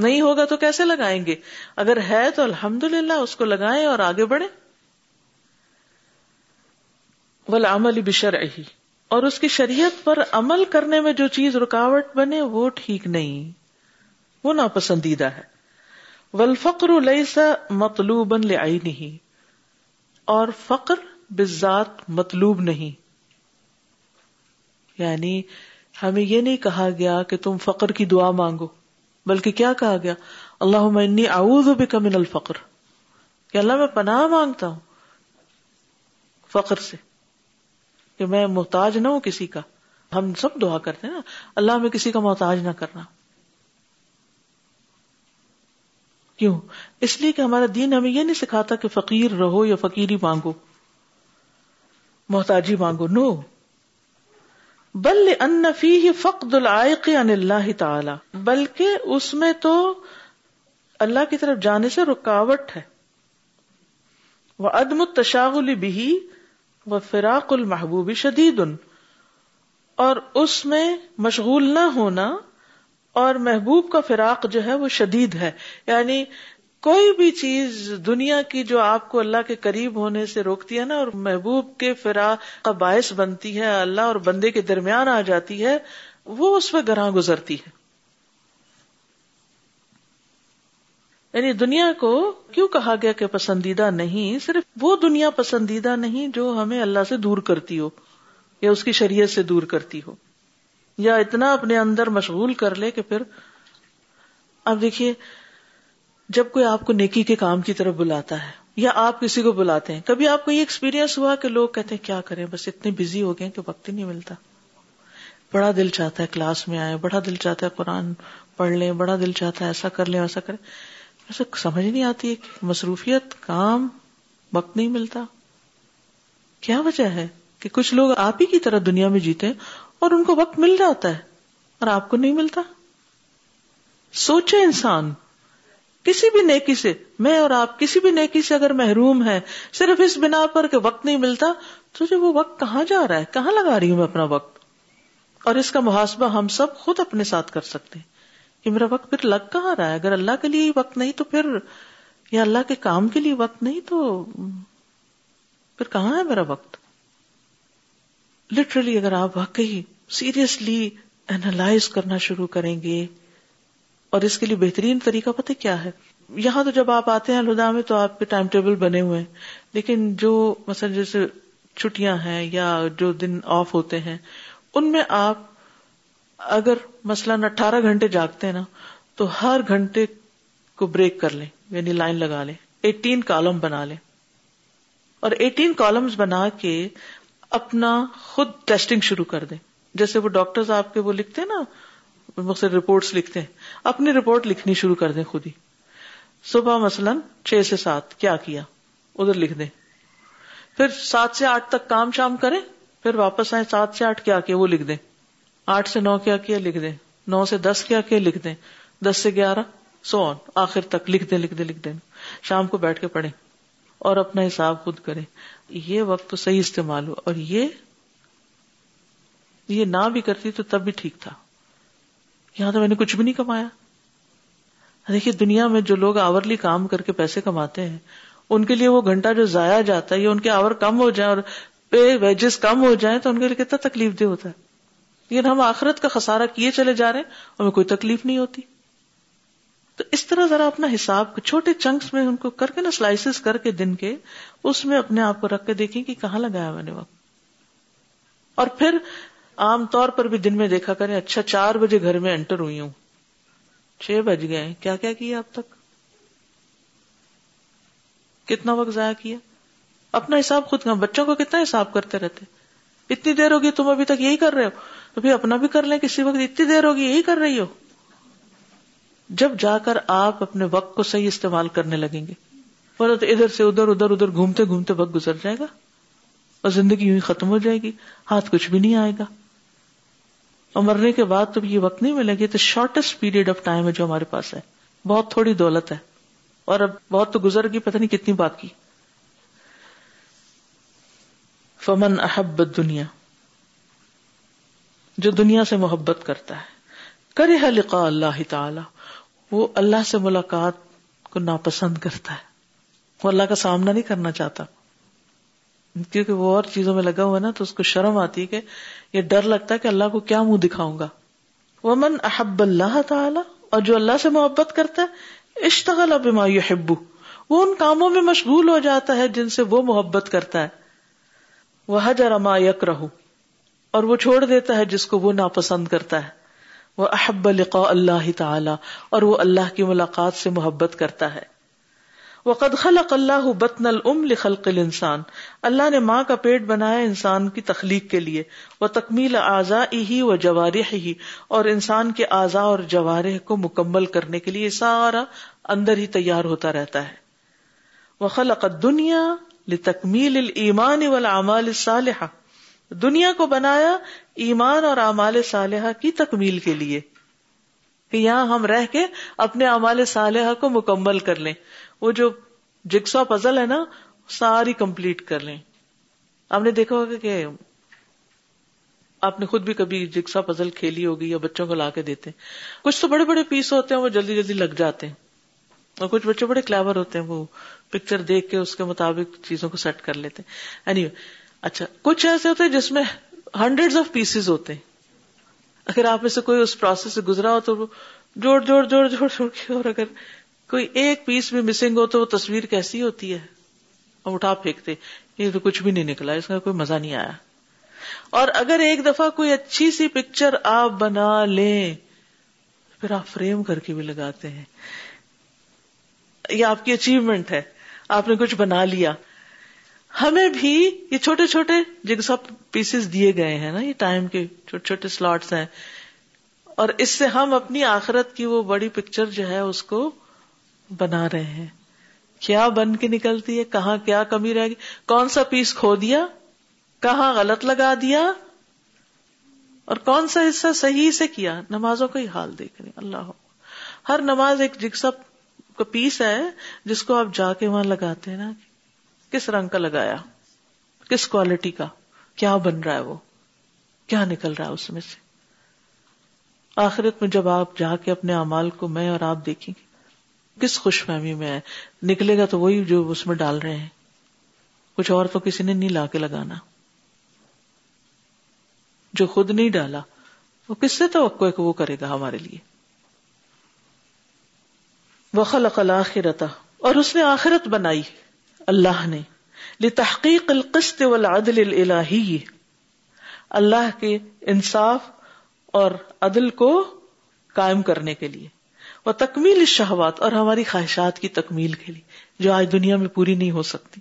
نہیں ہوگا تو کیسے لگائیں گے؟ اگر ہے تو الحمد للہ اس کو لگائیں اور آگے بڑھے عمل بشر اور اس کی شریعت پر عمل کرنے میں جو چیز رکاوٹ بنے وہ ٹھیک نہیں۔ وہ ناپسندیدہ ہے۔ ول فقر مطلوب نہیں اور فقر بذات مطلوب نہیں۔ یعنی ہمیں یہ نہیں کہا گیا کہ تم فقر کی دعا مانگو۔ بلکہ کیا کہا گیا؟ اللہ انی اعوذ بک من الفقر۔ کہ اللہ میں پناہ مانگتا ہوں فقر سے، کہ میں محتاج نہ ہوں کسی کا۔ ہم سب دعا کرتے ہیں نا، اللہ میں کسی کا محتاج نہ کرنا۔ کیوں؟ اس لیے کہ ہمارا دین ہمیں یہ نہیں سکھاتا کہ فقیر رہو یا فقیری مانگو، محتاجی مانگو، نو۔ بل ان فی فقد العائق عن اللہ تعالی، بلکہ اس میں تو اللہ کی طرف جانے سے رکاوٹ ہے۔ وہ عدم التشاغل بھی و فراق المحبوب شدید اور اس میں مشغول نہ ہونا اور محبوب کا فراق جو ہے وہ شدید ہے۔ یعنی کوئی بھی چیز دنیا کی جو آپ کو اللہ کے قریب ہونے سے روکتی ہے نا، اور محبوب کے فراق کا باعث بنتی ہے، اللہ اور بندے کے درمیان آ جاتی ہے، وہ اس پہ گراں گزرتی ہے۔ یعنی دنیا کو کیوں کہا گیا کہ پسندیدہ نہیں، صرف وہ دنیا پسندیدہ نہیں جو ہمیں اللہ سے دور کرتی ہو، یا اس کی شریعت سے دور کرتی ہو، یا اتنا اپنے اندر مشغول کر لے کہ پھر، اب دیکھیے جب کوئی آپ کو نیکی کے کام کی طرف بلاتا ہے یا آپ کسی کو بلاتے ہیں، کبھی آپ کو یہ ایکسپیرینس ہوا کہ لوگ کہتے ہیں، کیا کریں؟ بس اتنے بزی ہو گئے کہ وقت ہی نہیں ملتا۔ بڑا دل چاہتا ہے کلاس میں آئے بڑا دل چاہتا ہے قرآن پڑھ لیں، بڑا دل چاہتا ہے ایسا کر لیں، ایسا کریں۔ ایسا سمجھ نہیں آتی کہ مصروفیت، کام، وقت نہیں ملتا۔ کیا وجہ ہے کہ کچھ لوگ آپ ہی کی طرح دنیا میں جیتے اور ان کو وقت مل جاتا ہے اور آپ کو نہیں ملتا؟ سوچے انسان کسی بھی نیکی سے، میں اور آپ کسی بھی نیکی سے اگر محروم ہے صرف اس بنا پر کہ وقت نہیں ملتا، تو جو وہ وقت کہاں جا رہا ہے؟ کہاں لگا رہی ہوں میں اپنا وقت؟ اور اس کا محاسبہ ہم سب خود اپنے ساتھ کر سکتے ہیں کہ میرا وقت پھر لگ کہاں رہا ہے؟ اگر اللہ کے لیے وقت نہیں تو پھر، یا اللہ کے کام کے لیے وقت نہیں تو پھر کہاں ہے میرا وقت؟ لٹرلی اگر آپ واقعی سیریسلی اینالائز کرنا شروع کریں گے اور اس کے لیے بہترین طریقہ پتہ کیا ہے؟ یہاں تو جب آپ آتے ہیں الدا میں تو آپ کے ٹائم ٹیبل بنے ہوئے ہیں، لیکن جو مثلا جیسے چھٹیاں ہیں یا جو دن آف ہوتے ہیں، ان میں آپ اگر مثلاً اٹھارہ گھنٹے جاگتے ہیں نا، تو ہر گھنٹے کو بریک کر لیں یعنی لائن لگا لیں، ایٹین کالم بنا لیں۔ اور ایٹین کالمز بنا کے اپنا خود ٹیسٹنگ شروع کر دیں۔ جیسے وہ ڈاکٹرز آپ کے وہ لکھتے ہیں نا مختلف رپورٹس لکھتے ہیں۔ اپنی رپورٹ لکھنی شروع کر دیں خود ہی۔ صبح مثلاً چھ سے سات، کیا کیا؟ ادھر لکھ دیں۔ پھر سات سے آٹھ تک کام شام کریں، پھر واپس آئے سات سے آٹھ کیا کیا؟ وہ لکھ دیں۔ آٹھ سے نو کیا کیا؟ لکھ دیں۔ نو سے دس کیا کیا؟ لکھ دیں۔ دس سے گیارہ، سو آن۔ آخر تک لکھ دیں لکھ دیں لکھ دیں۔ شام کو بیٹھ کے پڑھیں۔ اور اپنا حساب خود کریں۔ یہ وقت تو صحیح استعمال ہو اور یہ یہ نہ بھی کرتی تو تب بھی ٹھیک تھا۔ یہاں تو میں نے کچھ بھی نہیں کمایا۔ دیکھیے، دنیا میں جو لوگ آورلی کام کر کے پیسے کماتے ہیں، ان کے لیے وہ گھنٹہ جو ضائع جاتا ہے، یا ان کے آور کم ہو جائیں اور پے ویجز کم ہو جائیں، تو ان کے لیے کتنا تکلیف دہ ہوتا ہے۔ لیکن ہم آخرت کا خسارہ کیے چلے جا رہے ہیں، ہمیں کوئی تکلیف نہیں ہوتی۔ تو اس طرح ذرا اپنا حساب، چھوٹے چنکس میں ان کو کر کے نا سلائسز کر کے دن کے، اس میں اپنے آپ کو رکھ کے دیکھیں کہ کہاں لگایا میں نے وقت۔ اور پھر عام طور پر بھی دن میں دیکھا کریں اچھا چار بجے گھر میں انٹر ہوئی ہوں۔ چھ بج گئے کیا کیا کیا اب تک؟ کتنا وقت ضائع کیا؟ اپنا حساب خود کا، بچوں کو کتنا حساب کرتے رہتے؟ اتنی دیر ہوگی، تم ابھی تک یہی کر رہے ہو؟ تو پھر اپنا بھی کر لیں کسی وقت، اتنی دیر ہوگی، یہی کر رہی ہو؟ جب جا کر آپ اپنے وقت کو صحیح استعمال کرنے لگیں گے تو ادھر سے ادھر ادھر ادھر گھومتے گھومتے وقت گزر جائے گا اور زندگی یوں ہی ختم ہو جائے گی، ہاتھ کچھ بھی نہیں آئے گا۔ اور مرنے کے بعد تو یہ وقت نہیں ملے گی تو شارٹیسٹ پیریڈ آف ٹائم ہے جو ہمارے پاس ہے۔ بہت تھوڑی دولت ہے۔ اور اب بہت تو گزر گئی، پتہ نہیں کتنی باقی فمن احب دنیا جو دنیا سے محبت کرتا ہے۔ کرے لقاء اللہ تعالی وہ اللہ سے ملاقات کو ناپسند کرتا ہے۔ وہ اللہ کا سامنا نہیں کرنا چاہتا۔ کیونکہ وہ اور چیزوں میں لگا ہوا نا تو اس کو شرم آتی کہ یہ ڈر لگتا ہے کہ اللہ کو کیا منہ دکھاؤں گا۔ وہ من احب اللہ تعالی اور جو اللہ سے محبت کرتا ہے، اشتغل بما يحب وہ ان کاموں میں مشغول ہو جاتا ہے جن سے وہ محبت کرتا ہے۔ وہ حجر ما یکرہ اور وہ چھوڑ دیتا ہے جس کو وہ ناپسند کرتا ہے۔ وہ احب لقاء اللہ تعالی اور وہ اللہ کی ملاقات سے محبت کرتا ہے۔ وقد خلق اللہ بطن الام لخلق الانسان اللہ نے ماں کا پیٹ بنایا انسان کی تخلیق کے لیے۔ وہ تکمیل اعضاء ہی و جوارح ہی اور انسان کے اعضاء اور جوارح کو مکمل کرنے کے لیے سارا اندر ہی تیار ہوتا رہتا ہے۔ وہ خلق دنیا لتکمیل الایمان والعمال الصالحہ دنیا کو بنایا ایمان اور اعمال صالحہ کی تکمیل کے لیے کہ یہاں ہم رہ کے اپنے اعمال صالحہ کو مکمل کر لیں۔ وہ جو جگسا پزل ہے نا، ساری کمپلیٹ کر لیں۔ آپ نے دیکھا ہوگا کہ آپ نے خود بھی کبھی جگسا پزل کھیلی ہوگی یا بچوں کو لا کے دیتے کچھ تو بڑے بڑے پیس ہوتے ہیں، وہ جلدی جلدی لگ جاتے ہیں۔ اور کچھ بچے بڑے کلیور ہوتے ہیں، وہ پکچر دیکھ کے اس کے مطابق چیزوں کو سیٹ کر لیتے اینی اچھا کچھ ایسے ہوتے ہیں جس میں ہنڈریڈ آف پیسز ہوتے ہیں۔ اگر آپ میں سے کوئی اس پروسیس سے گزرا ہو تو جوڑ جوڑ جوڑ جوڑ جوڑ کے، اور اگر کوئی ایک پیس بھی مسنگ ہو تو وہ تصویر کیسی ہوتی ہے؟ ہم اٹھا پھینکتے یہ تو کچھ بھی نہیں نکلا، اس کا کوئی مزہ نہیں آیا۔ اور اگر ایک دفعہ کوئی اچھی سی پکچر آپ بنا لیں، پھر آپ فریم کر کے بھی لگاتے ہیں۔ یہ آپ کی اچیومنٹ ہے۔ آپ نے کچھ بنا لیا۔ ہمیں بھی یہ چھوٹے چھوٹے جگسا پیسز دیے گئے ہیں نا، یہ ٹائم کے چھوٹے چھوٹے سلاٹس ہیں۔ اور اس سے ہم اپنی آخرت کی وہ بڑی پکچر جو ہے، اس کو بنا رہے ہیں۔ کیا بن کے نکلتی ہے؟ کہاں کیا کمی رہے گی کون سا پیس کھو دیا؟ کہاں غلط لگا دیا؟ اور کون سا حصہ صحیح سے کیا؟ نمازوں کا ہی حال دیکھ رہے اللہ ہر نماز ایک جگسا کا پیس ہے، جس کو آپ جا کے وہاں لگاتے ہیں نا۔ کس رنگ کا لگایا؟ کس کوالٹی کا؟ کیا بن رہا ہے وہ؟ کیا نکل رہا ہے اس میں سے؟ آخرت میں جب آپ جا کے اپنے امال کو میں اور آپ دیکھیں گے۔ کس خوش فہمی میں ہے؟ نکلے گا تو وہی جو اس میں ڈال رہے ہیں۔ کچھ اور تو کسی نے نہیں لا کے لگانا۔ جو خود نہیں ڈالا، وہ کس سے توقع ہے کہ وہ کرے گا ہمارے لیے؟ وہ خلق اور اس نے آخرت بنائی۔ اللہ نے۔ لتحقیق القسط والعدل الالہی اللہ کے انصاف اور عدل کو قائم کرنے کے لیے۔ وہ تکمیل شہوات اور ہماری خواہشات کی تکمیل کے لیے، جو آج دنیا میں پوری نہیں ہو سکتی۔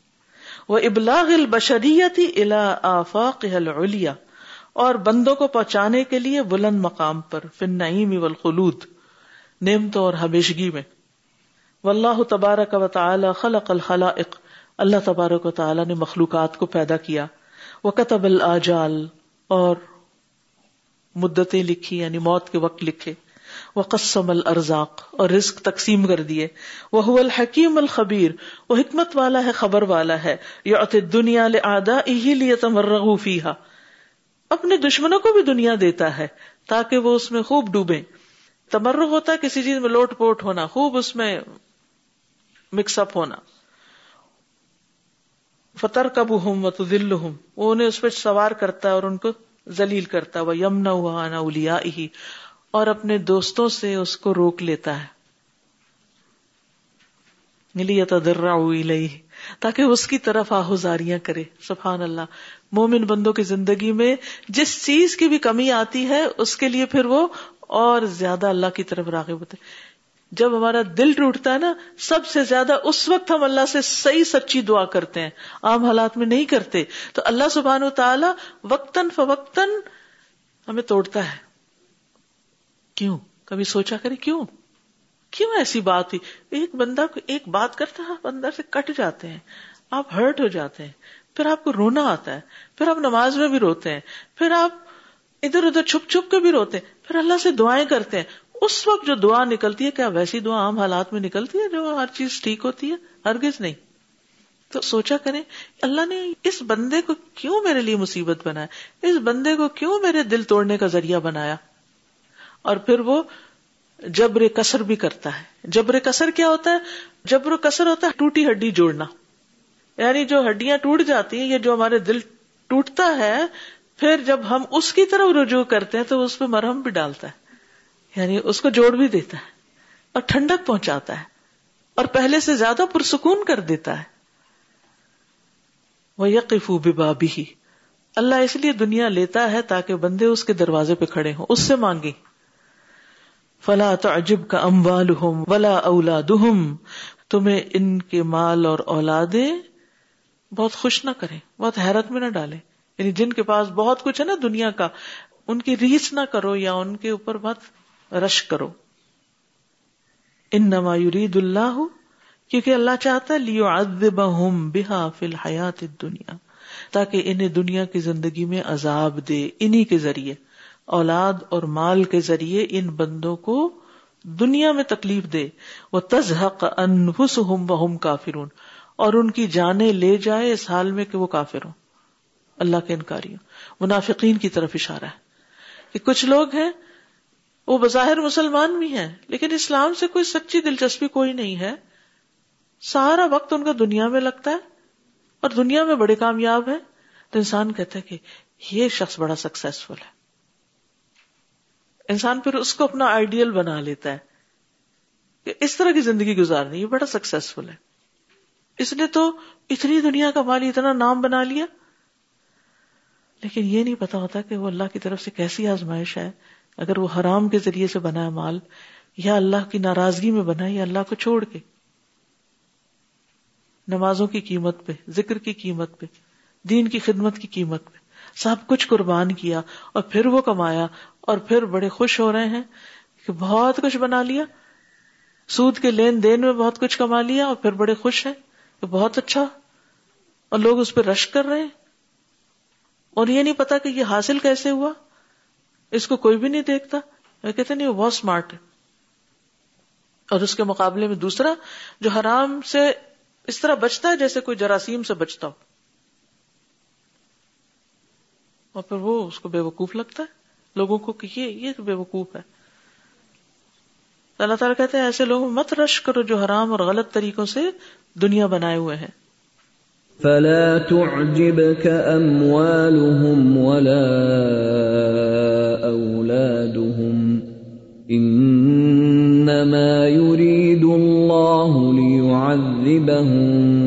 وہ ابلاغ البشریتی الا آفاق العلیا، اور بندوں کو پہنچانے کے لیے بلند مقام پر فن نعیم والخلود، نعمتوں اور ہمیشگی میں۔ واللہ تبارک و تعالی خلق الخلائق، اللہ تبارک و تعالی نے مخلوقات کو پیدا کیا۔ وہ کتب الجال اور مدتیں لکھی یعنی موت کے وقت لکھے۔ وہ قسم الرزاق اور رزق تقسیم کر دیے۔ وہ الحکیم الخبیر، وہ حکمت والا ہے، خبر والا ہے۔ یہ دنیا آدا ہی لیے تمرغ اپنے دشمنوں کو بھی دنیا دیتا ہے تاکہ وہ اس میں خوب ڈوبے تمرغ ہوتا ہے، کسی چیز میں لوٹ پوٹ ہونا، خوب اس میں مکس اپ ہونا۔ فتر کب ہوں و دل ہوں وہ انہیں اس پہ سوار کرتا ہے اور ان کو ذلیل کرتا ہے۔ وہ یمنا ہوا نا اولیا اور اپنے دوستوں سے اس کو روک لیتا ہے۔ تاکہ اس کی طرف آہوزاریاں کرے۔ سبحان اللہ۔ مومن بندوں کی زندگی میں جس چیز کی بھی کمی آتی ہے، اس کے لیے پھر وہ اور زیادہ اللہ کی طرف راغب ہوتے۔ جب ہمارا دل ٹوٹتا ہے نا، سب سے زیادہ اس وقت ہم اللہ سے صحیح سچی دعا کرتے ہیں۔ عام حالات میں نہیں کرتے۔ تو اللہ سبحان و تعالی وقتاً فوقتاً ہمیں توڑتا ہے۔ کیوں؟ کبھی سوچا کرے کیوں؟ کیوں ایسی بات ہوئی؟ ایک بندہ کو ایک بات کرتا ہے اندر سے کٹ جاتے ہیں، آپ ہرٹ ہو جاتے ہیں، پھر آپ کو رونا آتا ہے، پھر آپ نماز میں بھی روتے ہیں، پھر آپ ادھر ادھر چھپ چھپ کے بھی روتے ہیں، پھر اللہ سے دعائیں کرتے ہیں۔ اس وقت جو دعا نکلتی ہے، کیا ویسی دعا عام حالات میں نکلتی ہے جو ہر چیز ٹھیک ہوتی ہے؟ ہرگز نہیں۔ تو سوچا کریں، اللہ نے اس بندے کو کیوں میرے لیے مصیبت بنایا؟ اس بندے کو کیوں میرے دل توڑنے کا ذریعہ بنایا؟ اور پھر وہ جبر کسر بھی کرتا ہے۔ جبر کسر کیا ہوتا ہے؟ جبر کسر ہوتا ہے ٹوٹی ہڈی جوڑنا۔ یعنی جو ہڈیاں ٹوٹ جاتی ہیں، یہ جو ہمارے دل ٹوٹتا ہے، پھر جب ہم اس کی طرف رجوع کرتے ہیں، تو اس پہ مرہم بھی ڈالتا ہے۔ یعنی اس کو جوڑ بھی دیتا ہے اور ٹھنڈک پہنچاتا ہے۔ اور پہلے سے زیادہ پرسکون کر دیتا ہے۔ وہ یقف بابی ہی اللہ اس لیے دنیا لیتا ہے تاکہ بندے اس کے دروازے پہ کھڑے ہوں۔ اس سے مانگے فلا تو عجب کا اموال ولا اولاد تمہیں ان کے مال اور اولادیں بہت خوش نہ کریں، بہت حیرت میں نہ ڈالیں۔ یعنی جن کے پاس بہت کچھ ہے نا دنیا کا، ان کی ریس نہ کرو یا ان کے اوپر بہت رش کرو۔ ان نما یرید اللہ، کیونکہ اللہ چاہتا ہے لیو ادب بحا فی الحیات دنیا تاکہ انہیں دنیا کی زندگی میں عذاب دے، انہی کے ذریعے۔ اولاد اور مال کے ذریعے ان بندوں کو دنیا میں تکلیف دے۔ وہ تزحق انفسہم کافرون۔ اور ان کی جانیں لے جائے اس حال میں کہ وہ کافر ہوں۔ اللہ کے انکاری ہوں منافقین کی طرف اشارہ ہے کہ کچھ لوگ ہیں، وہ بظاہر مسلمان بھی ہیں، لیکن اسلام سے کوئی سچی دلچسپی کوئی نہیں ہے۔ سارا وقت ان کا دنیا میں لگتا ہے اور دنیا میں بڑے کامیاب ہیں۔ تو انسان کہتا ہے کہ یہ شخص بڑا سکسیسفل ہے۔ انسان پھر اس کو اپنا آئیڈیل بنا لیتا ہے۔ کہ اس طرح کی زندگی گزارنی یہ بڑا سکسیسفل ہے۔ اس نے تو اتنی دنیا کا مال، اتنا نام بنا لیا۔ لیکن یہ نہیں پتا ہوتا کہ وہ اللہ کی طرف سے کیسی آزمائش ہے۔ اگر وہ حرام کے ذریعے سے بنا ہے مال، یا اللہ کی ناراضگی میں بنا ہے، یا اللہ کو چھوڑ کے۔ نمازوں کی قیمت پہ، ذکر کی قیمت پہ، دین کی خدمت کی قیمت پہ۔ سب کچھ قربان کیا اور پھر وہ کمایا اور پھر بڑے خوش ہو رہے ہیں کہ بہت کچھ بنا لیا۔ سود کے لین دین میں بہت کچھ کما لیا اور پھر بڑے خوش ہیں کہ بہت اچھا۔ اور لوگ اس پہ رش کر رہے ہیں۔ اور یہ نہیں پتا کہ یہ حاصل کیسے ہوا۔ اس کو کوئی بھی نہیں دیکھتا۔ کہتے نہیں، وہ بہت اسمارٹ ہے۔ اور اس کے مقابلے میں دوسرا جو حرام سے اس طرح بچتا ہے، جیسے کوئی جراثیم سے بچتا ہو۔ اور پھر وہ اس کو بے وقوف لگتا ہے۔ لوگوں کو کہ یہ یہ بے وقوف ہے۔ اللہ تعالیٰ کہتے ہیں، ایسے لوگ مت رش کرو جو حرام اور غلط طریقوں سے دنیا بنائے ہوئے ہیں۔ فلا تعجبك اموالهم ولا اولادهم۔ انما يريد الله ليعذبهم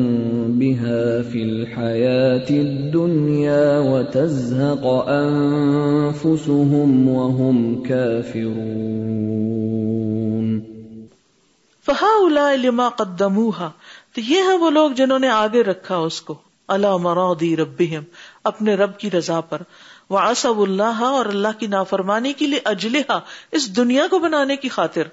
بها في الحياة الدنيا وتزهق أنفسهم وهم كافرون فهؤلاء لما قدموها تو یہ ہیں وہ لوگ جنہوں نے آگے رکھا اس کو۔ اللہ مرادی ربهم، اپنے رب کی رضا پر۔ وعصب اللہ اور اللہ کی نافرمانی کے لیے اجلحا اس دنیا کو بنانے کی خاطر۔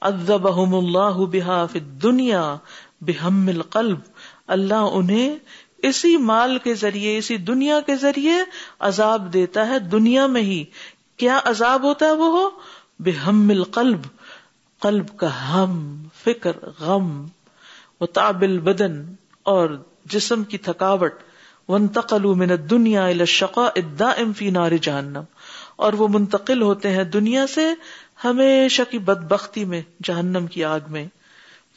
عذبهم اللہ بها فی الدنیا بہم القلب۔ اللہ انہیں اسی مال کے ذریعے، اسی دنیا کے ذریعے عذاب دیتا ہے، دنیا میں ہی۔ کیا عذاب ہوتا ہے وہ؟ ہو بے ہم القلب، قلب کا ہم، فکر غم و تابل بدن اور جسم کی تھکاوٹ۔ ونتقل من دنیا الشقا الدائم فی نار جہنم۔ اور وہ منتقل ہوتے ہیں دنیا سے ہمیشہ کی بدبختی میں، جہنم کی آگ میں۔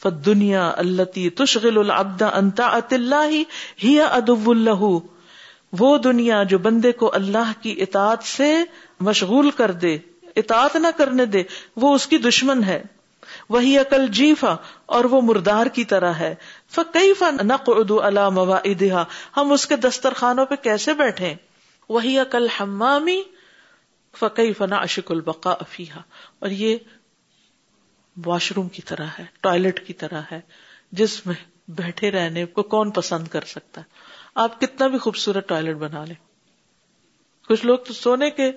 فدنیا اللہ تشغل العبد انتا اللہ ہی ادب اللہ وہ دنیا جو بندے کو اللہ کی اطاعت سے مشغول کر دے، اطاعت نہ کرنے دے، وہ اس کی دشمن ہے۔ وہی عقل جیفا اور وہ مردار کی طرح ہے۔ فکئی فن نقد اللہ موا ہم اس کے دسترخانوں پہ کیسے بیٹھے وہی عقل حمامی فقی فنا اشک البقا افیحا اور یہ واش روم کی طرح ہے، ٹوائلٹ کی طرح ہے، جس میں بیٹھے رہنے کو کون پسند کر سکتا ہے؟ آپ کتنا بھی خوبصورت ٹوائلٹ بنا لیں۔ کچھ لوگ تو سونے کے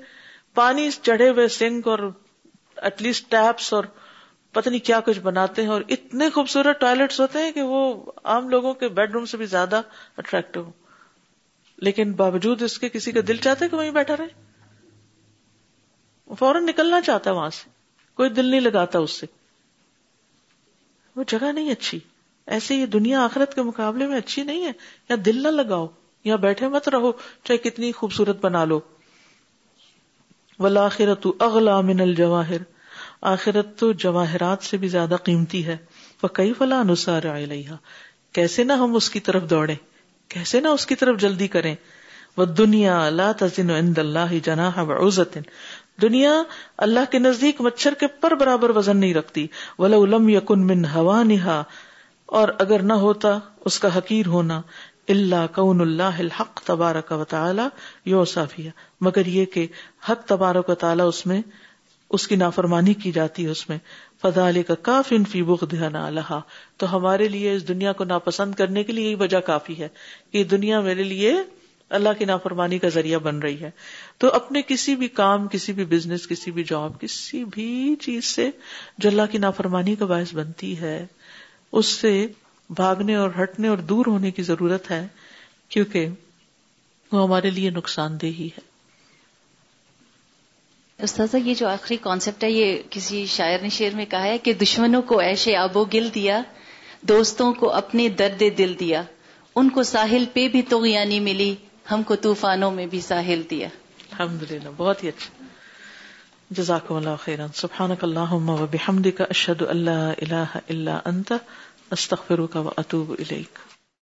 پانی چڑھے ہوئے سنک اور ایٹ لیسٹ ٹیپس اور پتہ نہیں کیا کچھ بناتے ہیں اور اتنے خوبصورت ٹوائلٹس ہوتے ہیں کہ وہ عام لوگوں کے بیڈ روم سے بھی زیادہ اٹریکٹو لیکن باوجود اس کے کسی کا دل چاہتا ہے کہ وہیں بیٹھا رہے؟ فوراً نکلنا چاہتا ہے وہاں سے۔ کوئی دل نہیں لگاتا اس سے۔ وہ جگہ نہیں اچھی۔ ایسے یہ دنیا آخرت کے مقابلے میں اچھی نہیں ہے۔ یا دل نہ لگاؤ، یا بیٹھے مت رہو، چاہے کتنی خوبصورت بنا لو۔ ولاخرت اغلا من الجواہر آخرت تو جواہرات سے بھی زیادہ قیمتی ہے۔ وہ کئی فلاں نسار کیسے نہ ہم اس کی طرف دوڑے کیسے نہ اس کی طرف جلدی کریں۔ وہ دنیا اللہ تزین عند اللہ جناح وعوزت دنیا اللہ کے نزدیک مچھر کے پر برابر وزن نہیں رکھتی۔ ولو لم یکن من ہوا اور اگر نہ ہوتا، اس کا حقیر ہونا۔ اللہ کون اللہ الحق تبارک و تعالی یو صافیہ مگر یہ کہ حق تبارک و تعالی اس میں، اس کی نافرمانی کی جاتی ہے اس میں۔ فضا علی کا کاف ان فی بخ اللہ تو ہمارے لیے اس دنیا کو ناپسند کرنے کے لیے یہی وجہ کافی ہے۔ کہ دنیا میرے لیے اللہ کی نافرمانی کا ذریعہ بن رہی ہے۔ تو اپنے کسی بھی کام، کسی بھی بزنس کسی بھی جاب کسی بھی چیز سے جو اللہ کی نافرمانی کا باعث بنتی ہے، اس سے بھاگنے اور ہٹنے اور دور ہونے کی ضرورت ہے، کیونکہ وہ ہمارے لیے نقصان دہ ہی ہے۔ استاذہ، یہ جو آخری کانسیپٹ ہے، یہ کسی شاعر نے شعر میں کہا ہے کہ دشمنوں کو ایشے آبو گل دیا، دوستوں کو اپنے درد دل دیا، ان کو ساحل پہ بھی تو ملی ہم کو طوفانوں میں بھی ساحل دیا۔ الحمد للہ بہت ہی اچھا۔ جزاک اللہ خیران سبحانک اللہم و بحمدک کا اشد اللہ اللہ اللہ انت، استغفرک کا اطوب الیک۔